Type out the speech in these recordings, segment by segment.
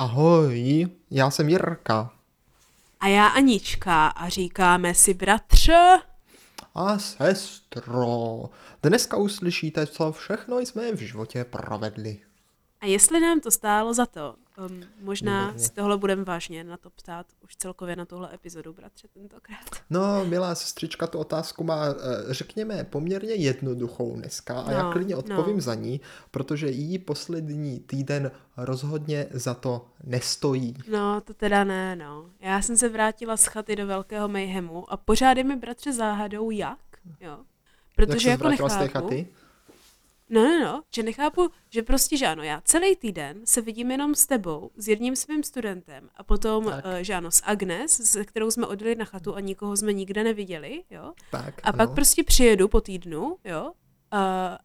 Ahoj, já jsem Jirka. A já Anička a říkáme si bratře. A sestro, dneska uslyšíte, co všechno jsme v životě provedli. A jestli nám to stálo za to, um, možná si tohle budeme vážně na to ptát už celkově na tuhle epizodu, bratře, tentokrát. No, milá sestřička tu otázku má, eh, řekněme, poměrně jednoduchou dneska a já No, klidně odpovím no. za ní, protože jí poslední týden rozhodně za to nestojí. No, to teda ne, no. Já jsem se vrátila z chaty do velkého mayhemu a pořád je mi bratře záhadou, jak, jo. Jak Protože se jako vrátila z té nechápu, chaty? No, no, no, že nechápu, že prostě, že ano, já celý týden se vidím jenom s tebou, s jedním svým studentem a potom, Tak. uh, že ano, s Agnes, se kterou jsme odjeli na chatu a nikoho jsme nikde neviděli, jo. Tak, A ano. pak prostě přijedu po týdnu, jo, uh,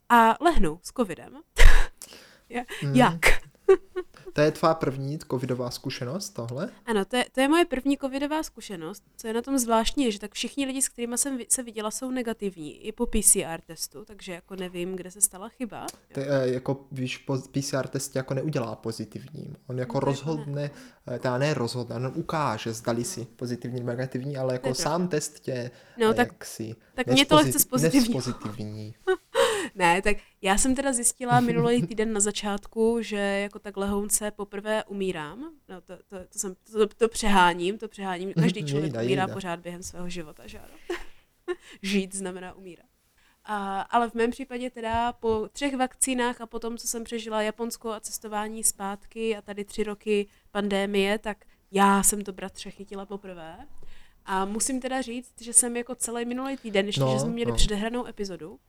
a lehnu s covidem. Ja- Mm. Jak? To je tvá první covidová zkušenost, tohle? Ano, to je, to je moje první covidová zkušenost. Co je na tom zvláštní, je, že tak všichni lidi, s kterými jsem se viděla, jsou negativní i po PCR testu, takže jako nevím, kde se stala chyba. To je, eh, jako, víš, po- PCR test jako neudělá pozitivním. On jako No, to jako rozhodne, eh, teda ne rozhodne, on ukáže, zdali si pozitivní nebo negativní, ale jako sám test tě No, eh, tak- jaksi tak mě to lehce zpozitivní. Ne, tak já jsem teda zjistila minulý týden na začátku, že jako tak lehounce poprvé umírám. No to, to, to, jsem, to, to přeháním, to přeháním. Každý člověk Jejda, umírá jejda. pořád během svého života, že ano. Žít znamená umírat. A, ale v mém případě teda po třech vakcínách a potom, co jsem přežila Japonsko a cestování zpátky a tady tři roky pandémie, tak já jsem to bratře chytila poprvé. A musím teda říct, že jsem jako celý minulý týden, ještě No, že jsme měli no. předehranou epizodu,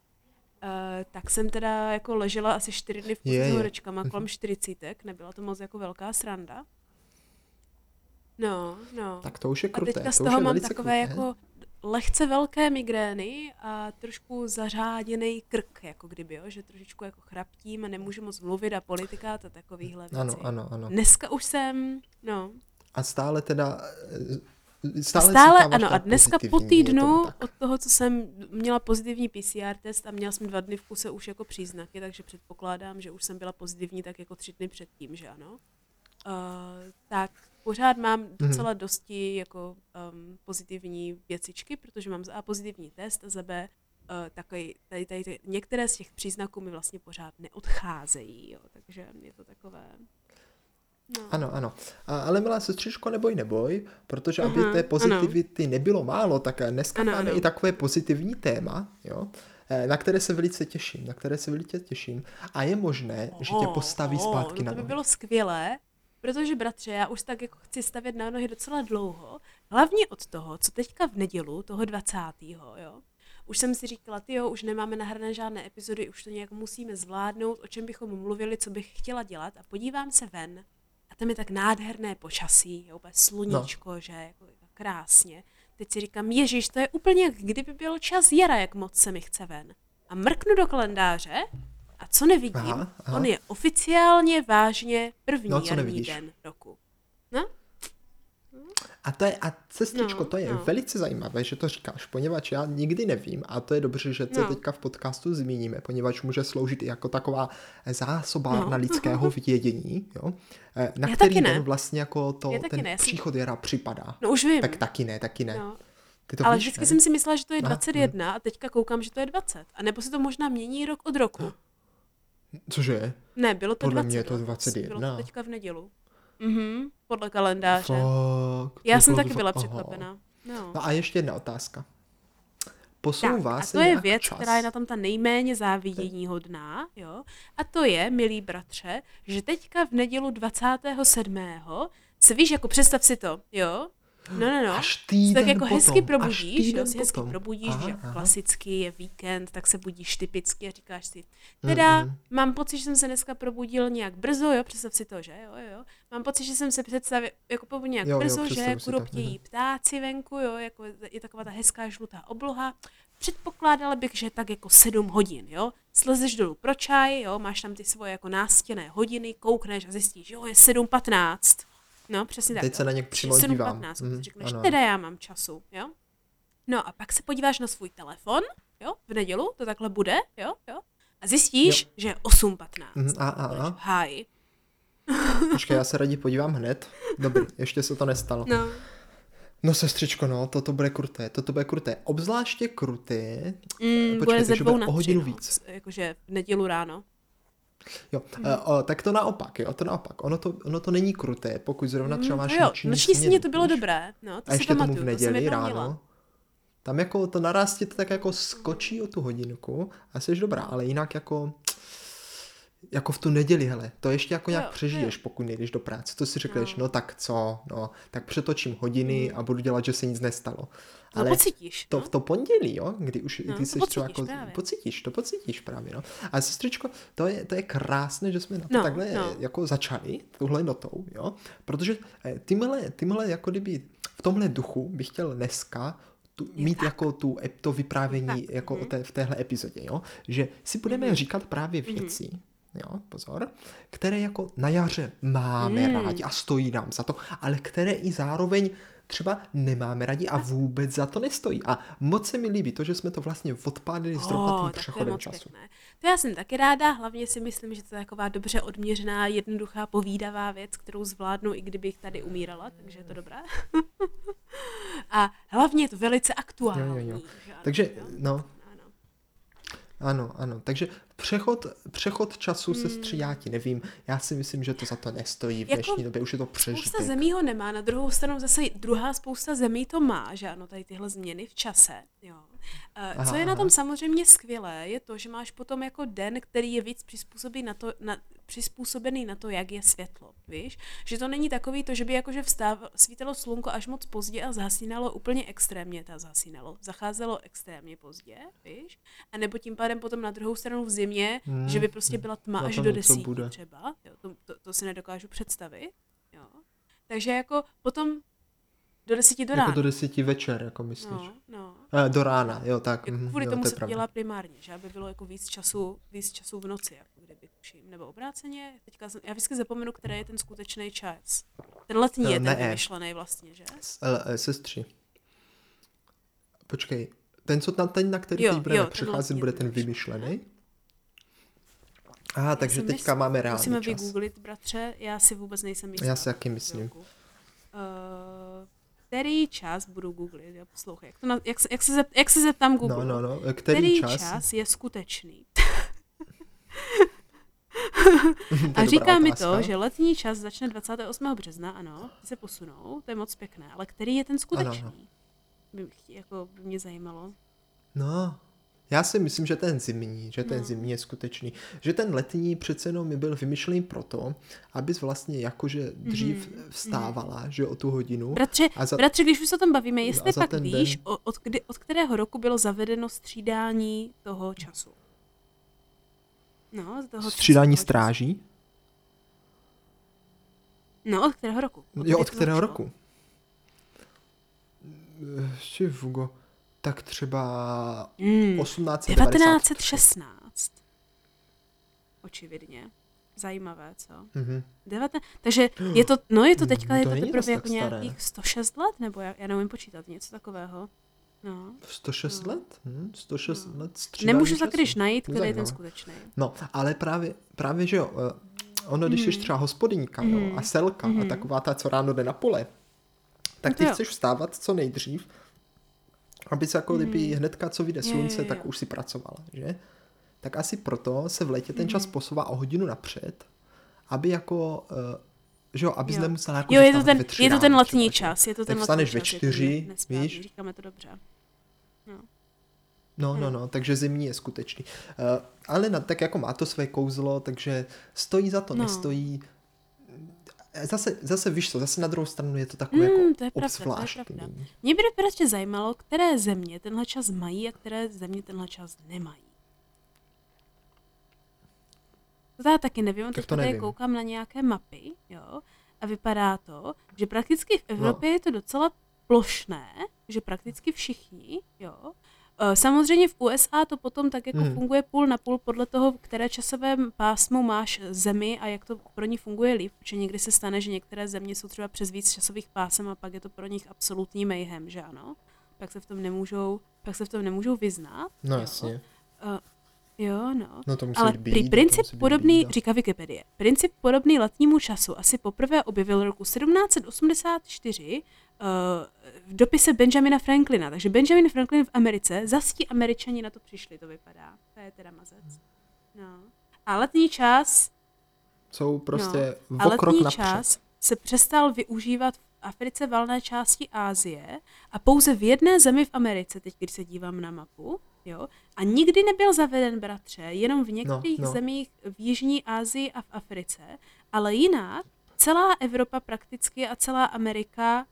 uh, tak jsem teda jako ležela asi čtyři dny v kuse s je. horečkama kolem čtyřicítek, nebyla to moc jako velká sranda. No, no. Tak to už je A kruté, teďka z to toho je mám takové kruté. jako lehce velké migrény a trošku zařáděný krk, jako kdyby, jo, že trošičku jako chraptím a nemůžu moc mluvit a politika a takovýhle věci. Ano, ano, ano. Dneska už jsem, no, A stále teda... Stále, Stále, ano, a dneska po týdnu tak. od toho, co jsem měla pozitivní PCR test a měla jsem dva dny v kuse už jako příznaky, takže předpokládám, že už jsem byla pozitivní tak jako tři dny předtím, že ano. Uh, tak pořád mám Mhm. docela dosti jako um, pozitivní věcičky, protože mám za A pozitivní test a za B uh, takový, tady, tady, tady, některé z těch příznaků mi vlastně pořád neodcházejí, jo, takže je to takové... No. Ano, ano. A, ale milá sestřičko, neboj, neboj, protože aby Aha, té ano. pozitivity nebylo málo, tak eh, dneska Ano, máme ano. i takové pozitivní téma, jo, eh, na které se velice těším, na které se velice těším. A je možné, že tě Oh, postaví oh, zpátky no na to by nohy. bylo skvělé, protože bratře, já už tak jako chci stavět na nohy docela dlouho, hlavně od toho, co teďka v nedělu, toho 20. jo. Už jsem si říkala, ty jo, už nemáme nahrané žádné epizody, už to nějak musíme zvládnout, o čem bychom mluvili, co bych chtěla dělat a podívám se ven a tam je tak nádherné počasí, jo, úplně sluníčko, no. že jako krásně. Teď si říkám, ježiš, to je úplně jak kdyby byl čas jara, jak moc se mi chce ven. A mrknu do kalendáře a co nevidím, Aha, aha. on je oficiálně vážně první No, jarní nevidíš? den roku. No? A to je, a sestřičko, No, to je no. velice zajímavé, že to říkáš, poněvadž já nikdy nevím, a to je dobře, že to No. teďka v podcastu zmíníme, poněvadž může sloužit i jako taková zásobárna No. lidského vědění, jo, eh, na Já který taky ne. den vlastně jako to, Já ten ne, příchod jara připadá. no už vím. Tak taky ne, taky ne. No. Ty to Ale víš, vždycky ne? jsem si myslela, že to je Aha, 21 a teďka koukám, že to je 20. A nebo se to možná mění rok od roku. Cože? Ne, bylo to Podle 20. mě je to letos. 21. Bylo to teďka v nedělu. Mhm, podle kalendáře. Fakt, Já to jsem taky byla překvapená. No. No a ještě jedna otázka. Tak, Posouvá a se to je věc, čas? která je na tom ta nejméně závidění hodná, jo. A to je, milý bratře, že teďka v nedělu 27. se víš, jako představ si to, jo. No, no, no. Až týden tak jako potom, hezky až probudíš, týden jo, si hezky potom. probudíš, Aha, že aha. klasicky je víkend, tak se budíš typicky a říkáš si, teda Mm, mm. mám pocit, že jsem se dneska probudil nějak brzo, jo, představ si to, že jo, jo, jo. Mám pocit, že jsem se představil, jako probudil nějak Jo, jo, brzo, že si to, kuroptějí ptáci venku, jo, jako je taková ta hezká žlutá obloha. Předpokládala bych, že tak jako sedm hodin, jo. Slezeš dolů pro čaj, jo, máš tam ty svoje jako nástěné hodiny, koukneš a zjistíš, jo, je 7.15. No, přesně tak. Teď se na ně přímo dívám. 7.15, Mhm, mm, řekneš, ano, teda já mám času, jo. No a pak se podíváš na svůj telefon, jo, v nedělu, to takhle bude, jo, jo. A zjistíš, jo. že je 8.15. Mhm, a, a, a. háji. Počkej, já se raději podívám hned. Dobrý, ještě se to nestalo. No, No sestřičko, no, toto bude kruté, toto bude kruté. Obzvláště kruté, mm, Počkej, bude ze dvou bude na o tři, hodinu no. víc. S- Jakože v nedělu ráno. Jo, mm. o, tak to naopak, jo, to naopak. Ono to, ono to není kruté, pokud zrovna třeba Mm, máš to jo, noční, noční sníně to bylo víš? dobré. No, to A ještě tomu v to neděli jednou ráno. měla. Tam jako to naraz ti to tak jako skočí o tu hodinku a jsi dobrá, ale jinak jako jako v tu neděli, hele, to ještě jako nějak Jo, přežiješ, pokud nejdeš do práce. To si řekneš, No. no tak co, no, tak přetočím hodiny a budu dělat, že se nic nestalo. To pocítíš, to no. v to pondělí, jo, kdy už No, ty jsi třeba pocítíš jako, právě. pocítíš, to pocítíš právě, no. A sestřičko, to je, to je krásné, že jsme na to No, takhle no. jako začali, tuhle notou, jo, protože eh, tímhle, tímhle jako kdyby v tomhle duchu bych chtěl dneska tu, mít tak. jako tu, to vyprávění Tak, jako mhm. o té, v téhle epizodě, jo, že si budeme říkat právě věci, jo, pozor, které jako na jaře máme Mm. rádi a stojí nám za to, ale které i zároveň třeba nemáme rádi a vůbec za to nestojí. A moc se mi líbí to, že jsme to vlastně tím tak to je přechodem času. pěkné. To já jsem taky ráda, hlavně si myslím, že to je taková dobře odměřená, jednoduchá, povídavá věc, kterou zvládnu, i kdybych tady umírala, takže je to dobré. A hlavně je to velice aktuální. Jo, jo, jo. Takže, no, Ano. ano, ano. Takže přechod, přechod času Hmm. se stří, já ti nevím. Já si myslím, že to za to nestojí v Jako dnešní době. Už je to Spousta přežitek. zemí ho nemá, na druhou stranu zase druhá spousta zemí to má, že ano, tady tyhle změny v čase. Jo. Eh, Co Aha, je na aha. tom samozřejmě skvělé, je to, že máš potom jako den, který je víc přizpůsobený na to, na, přizpůsobený na to, jak je světlo, víš? Že to není takový to, že by jakože vstáv, svítilo slunko až moc pozdě a zhasínalo úplně extrémně, ta zhasínalo, zacházelo extrémně pozdě, víš? A nebo tím pádem potom na druhou stranu v zimě, Hmm, že by prostě byla tma až do desíti třeba, jo, to, to, to si nedokážu představit, jo. Takže jako potom do desíti do rána. Jako do deseti večer, jako myslíš. No, no. Eh, do rána, jo, tak. Jako mhm, kvůli jo, tomu to se to dělá primárně, že aby bylo jako víc času, víc času v noci, jako kdyby tuším. Nebo obráceně, teďka jsem, já vždycky zapomenu, který je ten skutečný čas. Ten letní Eh, je ten vymyšlený vlastně, že? Eh, eh, Sestři. Počkej, ten, co na, ten, na který Jo, teď budeme přecházet, bude ten ten vymyšlený. Aha, takže jsem teďka mysl- máme reálný Musíme čas. vygooglit, bratře, já si vůbec nejsem jistá. Já si taky myslím. Uh, který čas budu googlit, já poslouchej. Jak, to na, jak, se, jak, se, zep, jak se zeptám Google? No, no, no. Který, který čas? čas je skutečný? A říká mi to, že letní čas začne 28. března, ano, se posunou, to je moc pěkné, ale který je ten skutečný? ano. By, mě- jako, by mě zajímalo. No, já si myslím, že ten zimní, že ten No. zimní je skutečný. Že ten letní přece jenom mi byl vymyšlený proto, abys vlastně jakože dřív Mhm, vstávala, že o tu hodinu. Bratře, A za- bratře, když už se o tom bavíme, jestli pak ten víš, den- od, kdy, od kterého roku bylo zavedeno střídání toho času? No, z toho Střídání času. stráží? No, od kterého roku? Jo, kdy od kterého začalo? roku? Ještě Fugo. Tak třeba Mm, 1893. 1916. Očividně. Zajímavé, co? Mhm. Devaten... Takže je to, no je to teďka, Mm, je to to není teprve jako staré. nějakých 106 let, nebo já, já neumím počítat, něco takového. No. 106 No. let? Hm, 106 No. let Nemůžu času. zakryš najít, To je který je ten zajímavé. skutečný. No, ale právě, právě že jo, eh, ono, když jsi Mhm. třeba hospodyňka jo, Mhm. a selka a Mhm. taková ta, co ráno jde na pole, tak No to ty jo. chceš vstávat co nejdřív, aby se jako kdyby hnedka, co vyjde slunce, jo, tak jo. už si pracovala, že? Tak asi proto se v létě ten čas posouvá o hodinu napřed, aby jako, uh, že jo, abys Jo. nemusela jako Jo, je to ten, je to ten letní čas, je to Tak ten letní čas. ve je to čtyři, nesprávný, víš? Říkáme to dobře. No, no, no, takže zimní je skutečný. Uh, ale na, tak jako má to své kouzlo, takže stojí za to, No. nestojí. Zase, zase víš co, zase na druhou stranu je to takové Mm, jako to je pravda, to je pravda. Mě by prostě zajímalo, které země tenhle čas mají a které země tenhle čas nemají. To já taky nevím, to teď tady nevím. koukám na nějaké mapy, jo, a vypadá to, že prakticky v Evropě je to docela plošné, že prakticky všichni, jo. Eh, Samozřejmě v USA to potom tak jako Hmm. funguje půl na půl podle toho, které časovém pásmu máš zemi a jak to pro ní funguje líp, protože někdy se stane, že některé země jsou třeba přes víc časových pásem a pak je to pro nich absolutní mayhem, že ano? Pak se v tom nemůžou, pak se v tom nemůžou vyznat. No jo. jasně. Eh, Jo, no. No to musí Ale být prý to princip musí být podobný, bída. říká Wikipedie, princip podobný letnímu času asi poprvé objevil roku 1784 uh, v dopise Benjamina Franklina. Takže Benjamin Franklin v Americe, zas ti američani na to přišli, to vypadá. To je teda mazec. No. A letní čas, Jsou prostě no, no, a letní napřed. čas se přestal využívat v Africe, valné části Ázie a pouze v jedné zemi v Americe, teď když se dívám na mapu, jo, a nikdy nebyl zaveden, bratře, jenom v některých no. zemích v Jižní Asii a v Africe, ale jinak celá Evropa prakticky a celá Amerika,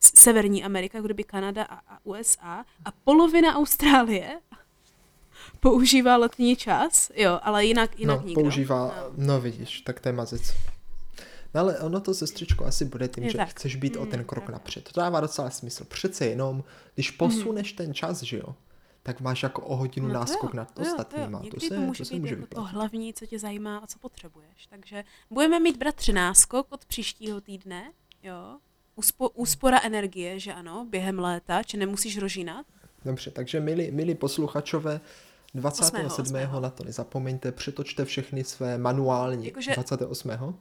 Severní Amerika, kdyby Kanada a, a USA a polovina Austrálie používá letní čas, jo, ale jinak, jinak no, nikdo. používá, No. no. vidíš, tak to je mazec. No ale ono to, sestřičko, asi bude tím, Je že tak. chceš být o Mm, ten krok pravda. napřed. To dává docela smysl. Přece jenom, když posuneš ten čas, že jo, tak máš jako o hodinu No to náskok nad to to ostatníma. To, Někdy se, to může to se být může jako to hlavní, co tě zajímá a co potřebuješ. Takže budeme mít bratři náskok od příštího týdne, jo. Úspo, úspora energie, že ano, během léta, či nemusíš rožínat. Dobře, takže milí, milí posluchačové, 27. Osmého, na to nezapomeňte, přetočte všechny své manuální. Jakože- 28.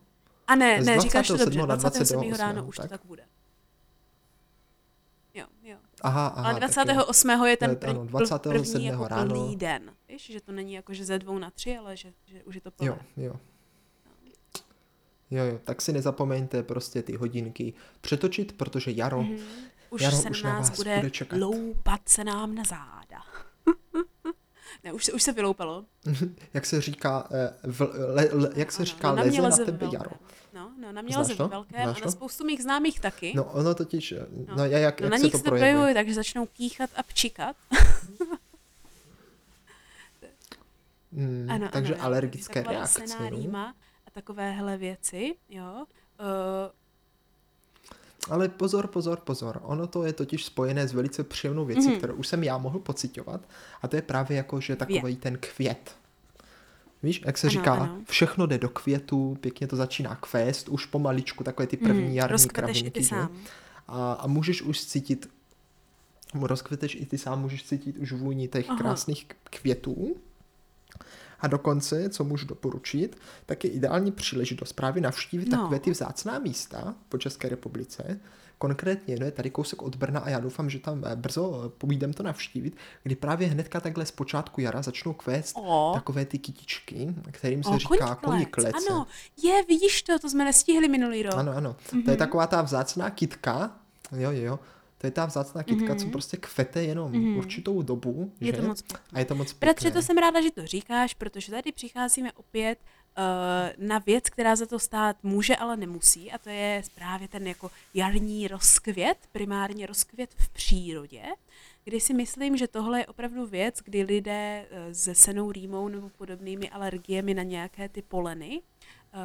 A ne, Z ne, říkáš to dobře, 27. na 27. 28. ráno už tak? to tak bude. Jo, jo. Aha, aha. Ale tak 28. je ten prv, ano, ano, 27. první jako ráno. plný den. Víš, že to není jako, že ze dvou na tři, ale že, že už je to plné. Jo, jo. Jo, jo, tak si nezapomeňte prostě ty hodinky přetočit, protože jaro, Mhm. Už Jaro se už na na nás vás bude, bude čekat. loupat se nám na záda. ne, už se, už se vyloupalo. jak se říká, eh, v, le, le, jak se Ano, říká, no, na leze na tebe velkém. jaro. No, no, na mě leze to? ve velkém Znáš a na spoustu mých známých taky. No ono totiž, eh, no, jak, jak, no na se nich to projevuje? projevuje, takže začnou kýchat a pčikat. Mm, ano, takže ano, alergické reakce. No. A takovéhle věci, jo. Uh, Ale pozor, pozor, pozor. Ono to je totiž spojené s velice příjemnou věcí, Mhm. kterou už jsem já mohl pocitovat. A to je právě jako, že takový ten květ. Víš, jak se Ano, říká, ano. všechno jde do květu, pěkně to začíná kvést, už pomaličku, takové ty první mm, jarní kravinky. A, a můžeš už cítit, rozkveteš i ty sám, můžeš cítit už vůni těch Aha. krásných květů. A dokonce, co můžu doporučit, tak je ideální příležitost právě navštívit No. takové ty vzácná místa po České republice. Konkrétně no je tady kousek od Brna a já doufám, že tam eh, brzo eh, povídem to navštívit, kdy právě hnedka takhle z počátku jara začnou kvést O. takové ty kytičky, kterým se O, říká koníklec, koníklece. Ano, je, vidíš to, to jsme nestihli minulý rok. Ano, ano. Mhm. To je taková ta vzácná kytka, jo, jo, jo. To je ta vzácná kytka, co prostě kvete jenom Mhm. určitou dobu, Je že? to moc pěkné. A je to moc Bratře, pěkné. to jsem ráda, že to říkáš, protože tady přicházíme opět uh, na věc, která za to stát může, ale nemusí, a to je právě ten jako jarní rozkvět, primárně rozkvět v přírodě, kdy si myslím, že tohle je opravdu věc, kdy lidé uh, se senou rýmou nebo podobnými alergiemi na nějaké ty poleny, uh,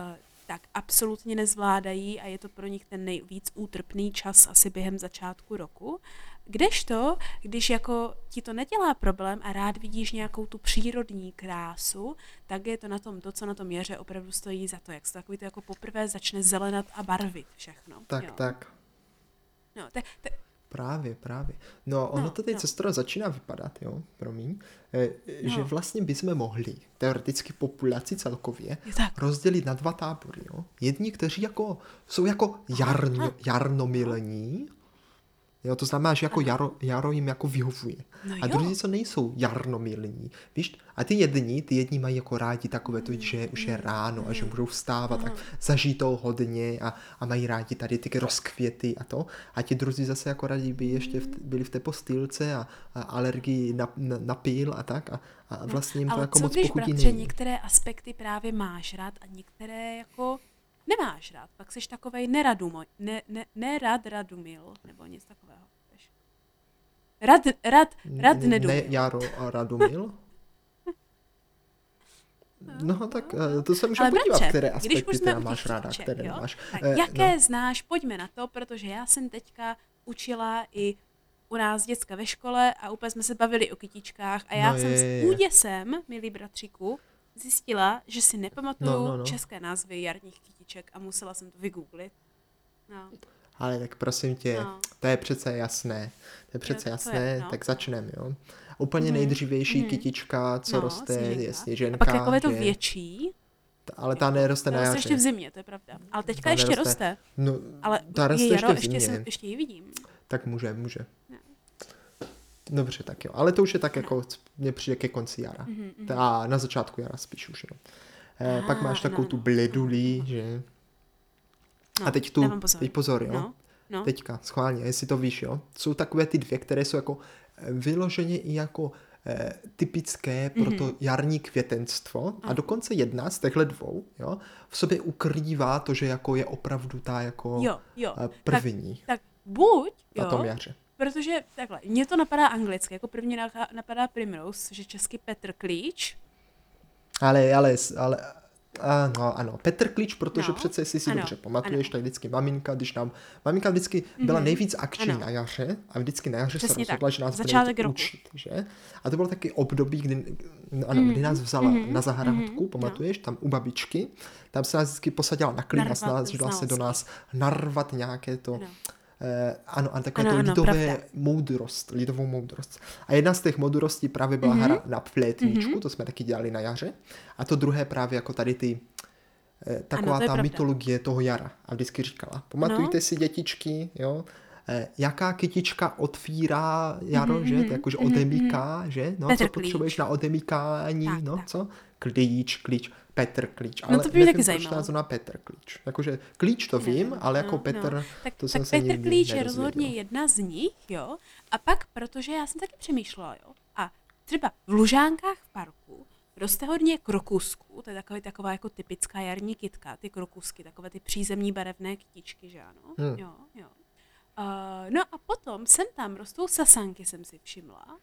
tak absolutně nezvládají a je to pro nich ten nejvíc útrpný čas asi během začátku roku. Kdežto, když jako ti to nedělá problém a rád vidíš nějakou tu přírodní krásu, tak je to na tom, to, co na tom jeře opravdu stojí za to, jak se to takový to jako poprvé začne zelenat a barvit všechno. Tak, jo. tak. No, te, te, Právě, právě. No, ono No, to teď no. sestro začíná vypadat, jo, promiň, eh, že No. vlastně bychom mohli teoreticky populaci celkově tak. rozdělit na dva tábory, jo. Jedni, kteří jako, jsou jako jarno, jarnomilní, jo, to znamená, že jako jaro, jaro jim jako vyhovuje. No A jo. druzí, co nejsou jarnomilní, víš? A ty jedni, ty jedni mají jako rádi takové to, že už je ráno a že můžou vstávat a zažít to hodně a, a mají rádi tady ty rozkvěty a to. A ti druzí zase jako rádi by ještě v, byli v té postýlce a, a alergii na, na, na píl a tak a, a vlastně jim to Ale jako co moc když, pochutí bratře, některé aspekty právě máš rád a některé jako nemáš rád, pak jsi takovej neradumo, ne, ne, nerad radumil, nebo něco takového. Rad, rad, rad Ne, nedumil. Jaro a Radomil? No, tak eh, to se můžeme podívat, bratře, které když aspekty už jsme máš ráda, kytiček, které jo, nemáš. Tak Eh, jaké no. znáš, pojďme na to, protože já jsem teďka učila i u nás děcka ve škole a úplně jsme se bavili o kytičkách a já No jsem je, s je, je. úděsem, milý bratříku, zjistila, že si nepamatuju No, no, no. české názvy jarních kytiček a musela jsem to vygooglit. No. Ale tak prosím tě, No. to je přece jasné. To je přece je, jasné, no. tak začneme, jo. Úplně nejdřívější Mhm. kytička, co No, roste, sněženka. je A sněženka. pak takové to že- větší, Ale ta neroste na jaře. ještě v zimě, to je pravda. Ale teďka Ta ještě neroste. roste. No, Ale ta roste je ještě jaro, v ještě, zimě. jsem, ještě ji vidím. Tak může, může. Dobře, tak jo. Ale to už je tak jako, mně přijde ke konci jara. Mhm, mhm. A na začátku jara spíš už, no. Eh, pak Ah, máš takovou ano, tu ano. bledulí, že? No, a teď tu, pozor. teď pozor, jo. No, no. Teďka, schválně, jestli to víš, jo. Jsou takové ty dvě, které jsou jako eh, vyloženě i jako eh, typické pro to jarní květenstvo a dokonce jedna z těchto dvou, jo, v sobě ukrývá to, že jako je opravdu ta jako Jo, jo. eh, první Tak buď, na tom jo, jaře. protože takhle, mně to napadá anglicky, jako první napadá Primrose, že česky Petr Klíč. Ale, ale, ale, ano, ano, Petr Klíč, protože No, přece, jestli si ano, dobře pamatuješ, ano. tak vždycky maminka, když nám, maminka vždycky byla nejvíc akční Ano. na jaře a vždycky na jaře se Přesně tak. rozhodla, že nás bude Začátek učit, že? A to bylo taky období, kdy, no, ano, kdy nás vzala na zahrádku, no. pamatuješ, tam u babičky, tam se nás vždycky posadila na klín a snažila se do nás narvat nějaké to, Ano. Eh, ano, a takové Ano, to ano, lidové pravda. moudrost, lidovou moudrost. A jedna z těch moudrostí právě byla hra na flétničku, to jsme taky dělali na jaře. A to druhé právě jako tady ty, eh, taková to je ta pravda. mytologie toho jara. A vždycky říkala, pamatujte si dětičky, jo, eh, jaká kytička otvírá jaro, Mhm, že? mhm, To jakože mhm, odemíká, že? No, Petr co Klíč. potřebuješ na odemíkání, Tak, no, tak. co? Klíč, klíč, Petr Klíč. No, Ale to by mě taky zajímalo. nazvano Petr Klíč. Jakože klíč to vím, Nevím, ale jako no, Petr, no. Tak, to tak jsem se Petr nikdy Klíč je rozhodně jedna z nich, jo. A pak, protože já jsem taky přemýšlela, jo. A třeba v Lužánkách v parku roste hodně krokusků, to je takový, taková jako typická jarní kytka, ty krokusky, takové ty přízemní barevné kytičky, že ano. Hmm. Jo, jo. Uh, no a potom sem tam rostou sasanky, jsem si všimla.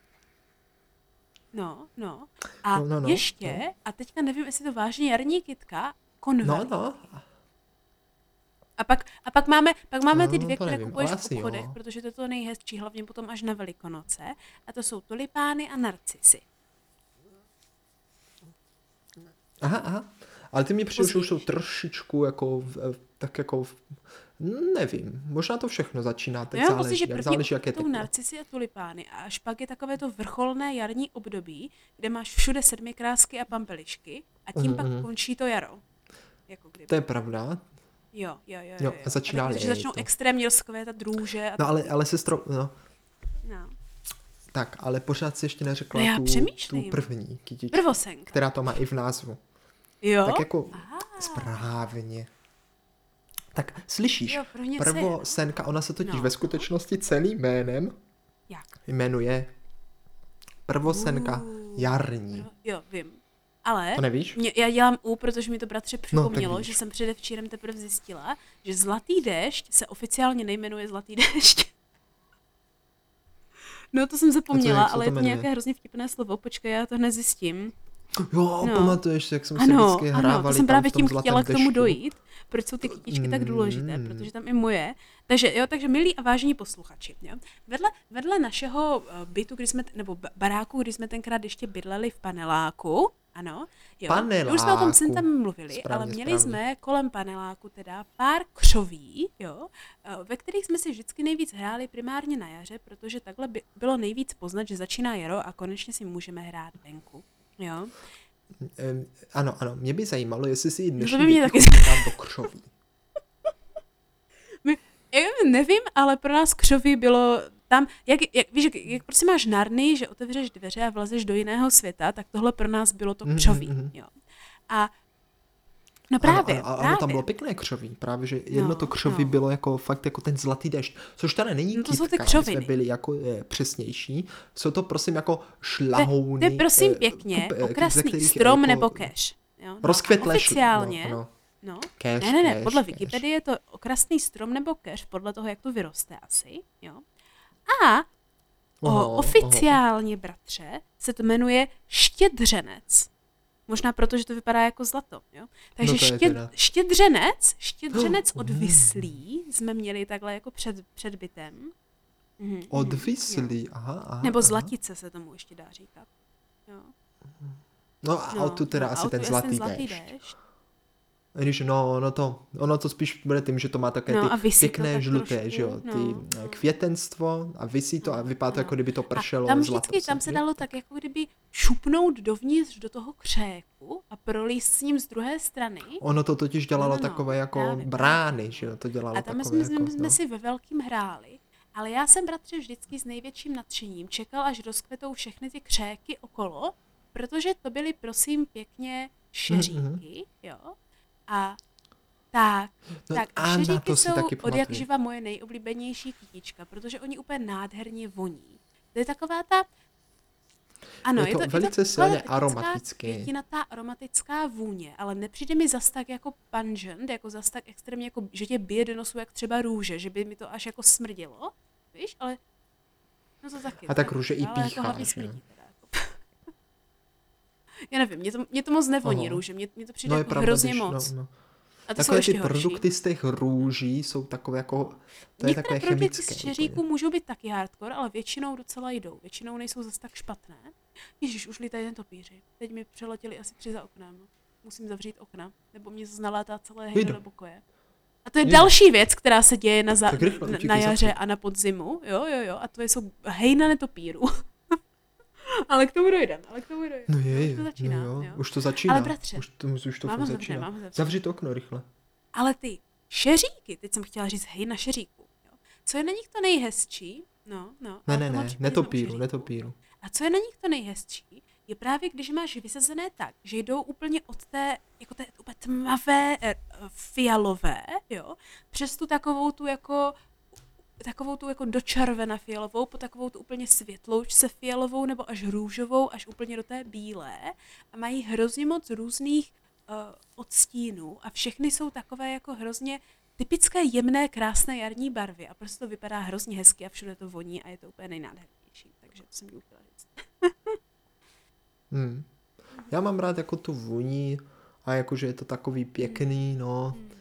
No, no. A No, no, no, ještě, no. a teďka nevím, jestli to vážně jarní kytka, konvalit. No, no, A pak, a pak máme, pak máme ty No, dvě, které kupuješ v asi jo. obchodech, protože to je to nejhezčí, hlavně potom až na Velikonoce. A to jsou tulipány a narcisy. Aha, aha. Ale ty mi přijde, že už jsou trošičku jako, v- tak jako, v- nevím, možná to všechno začíná, teď Já pocit, záleží, že jak záleží, jak je teplo. narcisy a tulipány a až pak je takové to vrcholné jarní období, kde máš všude sedmikrásky a pampelišky a tím Mhm, pak mhm. končí to jaro. Jako kdyby. To je pravda. Jo, jo, jo. Jo, a začíná tak, protože léto. začnou extrémně rozkvétat drůže a No ale, ale sestro, no, no. tak, ale pořád si ještě neřekla No já tu, přemýšlím. tu první kytičku, Prvosenka. která to má i v názvu. Jo? Tak jako Aha. správně. Tak slyšíš, Jo, pro je, no. prvosenka, ona se totiž No. ve skutečnosti celým jménem Jak? jmenuje prvosenka Uh. jarní. Jo, jo, vím. Ale To nevíš? mě, já dělám U, protože mi to bratře připomnělo, víš. že jsem předevčírem teprve zjistila, že Zlatý déšť se oficiálně nejmenuje Zlatý déšť. No to jsem zapomněla, jak se ale to je to nějaké hrozně vtipné slovo. Počkej, já to nezjistím. Jo, No. pamatuješ, jak jsme si Ano, vždycky hrávali ano, to jsem právě tím chtěla k tomu dešti. dojít. Proč jsou ty kytičky tak důležité, Mm. protože tam i moje. Takže jo, takže milí a vážení posluchači, jo. Vedle, vedle našeho eh, bytu, kdy jsme, nebo ba- baráku, kdy jsme tenkrát ještě bydleli v paneláku, ano, jo. Už jsme o tom tam mluvili, Správně, ale měli správně. jsme kolem paneláku teda pár křoví, jo, eh, ve kterých jsme si vždycky nejvíc hráli primárně na jaře, protože takhle by bylo nejvíc poznat, že začíná jaro a konečně si můžeme hrát venku. Jo. Em, ano, ano, mě by zajímalo, jestli si No to dnešní by mě taky do křoví. My, já nevím, ale pro nás křoví bylo tam, jak, jak, víš, jak, jak prostě máš narny, že otevřeš dveře a vlezeš do jiného světa, tak tohle pro nás bylo to Mhm, křoví. mhm. Jo. A no právě, ano, ano, právě. ano, tam bylo pěkné křoví, právě, že jedno No, to křoví no. bylo jako fakt jako ten zlatý dešť, což tady není No to jsou ty kytka, aby jsme křoviny. byli jako je, přesnější, jsou to prosím jako šlahouny. To je prosím eh, pěkně kup- eh, okrasný kterých, strom jako nebo keš. Jo? No, a Rozkvetlé šl- Oficiálně, no, no. no, Cash, ne, ne, ne, cash, podle cash. Wikipedie je to okrasný strom nebo keš, podle toho, jak to vyroste asi, jo. A o, Oho, oficiálně, bratře, se to jmenuje štědřenec. Možná proto, že to vypadá jako zlato, jo. Takže No štěd, štědřenec, štědřenec Oh, od mm. Vyslí jsme měli takhle jako před, před bytem. Mhm, mhm, jo. Odvislý, aha, aha. Nebo aha. zlatice se tomu ještě dá říkat. Jo. No a no, tu teda asi a ten zlatý, zlatý déšť. déšť. Když no, no to, ono to spíš bude tím, že to má také No, ty pěkné žluté, trošku, že jo, ty no, eh, no. květenstvo a visí to a vypadá to, no. jako kdyby to pršelo a tam zlato. vždycky, tam se dalo tak jako kdyby šupnout dovnitř do toho křéku a prolíst s ním z druhé strany. Ono to totiž dělalo No, no, no, takové jako právě, brány, že jo, to dělalo A tam takové jsme, jako, jsme, jsme no. si ve velkým hráli, ale já jsem bratře vždycky s největším nadšením čekal, až rozkvetou všechny ty křéky okolo, protože to byly prosím pěkně šeříky, jo. A tak, No, tak a a na šeříky to jsou taky od jak živa moje nejoblíbenější kytička, protože oni úplně nádherně voní. To je taková ta ano, Je to velice silně taková typická aromatické. květinatá aromatická vůně, ale nepřijde mi zas tak jako pungent, jako zas tak extrémně, jako, že tě bije do nosu jak třeba růže, že by mi to až jako smrdělo, víš, ale no to taky. A tak růže i píchá, jako. Já nevím, mě to, mě to moc nevoní Aha. růže, mě, mě to přijde No jako pravda, hrozně když, moc. No, no. A to Takové ty ještě horší. produkty z těch růží jsou takové jako, to je takové produkty chemické. z šeříků můžou být taky hardcore, ale většinou docela jdou. Většinou nejsou zase tak špatné. Ježíš, už lítají jen topíři. Teď mi přeletěli asi tři za oknem. Musím zavřít okna, nebo mě zase nalétá celé hejno do pokoje. A to je Jdu. další věc, která se děje na, za, rychle, na, na jaře a na podzimu. Jo, jo, jo. A to jsou hejna netopíru. Ale k tomu dojdem, ale k tomu dojdem. No je, už je, to začíná, no jo, jo. už to začíná. Ale bratře, už to, už to mám zavřené, začíná. mám zavřené. Zavři to okno rychle. Ale ty šeříky, teď jsem chtěla říct hej na šeříku. Jo. Co je na nich to nejhezčí? No, no. Ne, ne, ne, netopíru, netopíru. A co je na nich to nejhezčí, je právě, když máš vysazené tak, že jdou úplně od té, jako té úplně tmavé, eh, fialové, jo, přes tu takovou tu jako takovou tu jako dočervena fialovou, po takovou tu úplně světloučce fialovou nebo až růžovou, až úplně do té bílé a mají hrozně moc různých uh, odstínů a všechny jsou takové jako hrozně typické jemné, krásné jarní barvy a prostě to vypadá hrozně hezky a všude to voní a je to úplně nejnádhernější, takže to jsem mi chtěla říct. Hmm. Já mám rád jako tu vůni a jakože je to takový pěkný, no. Hmm.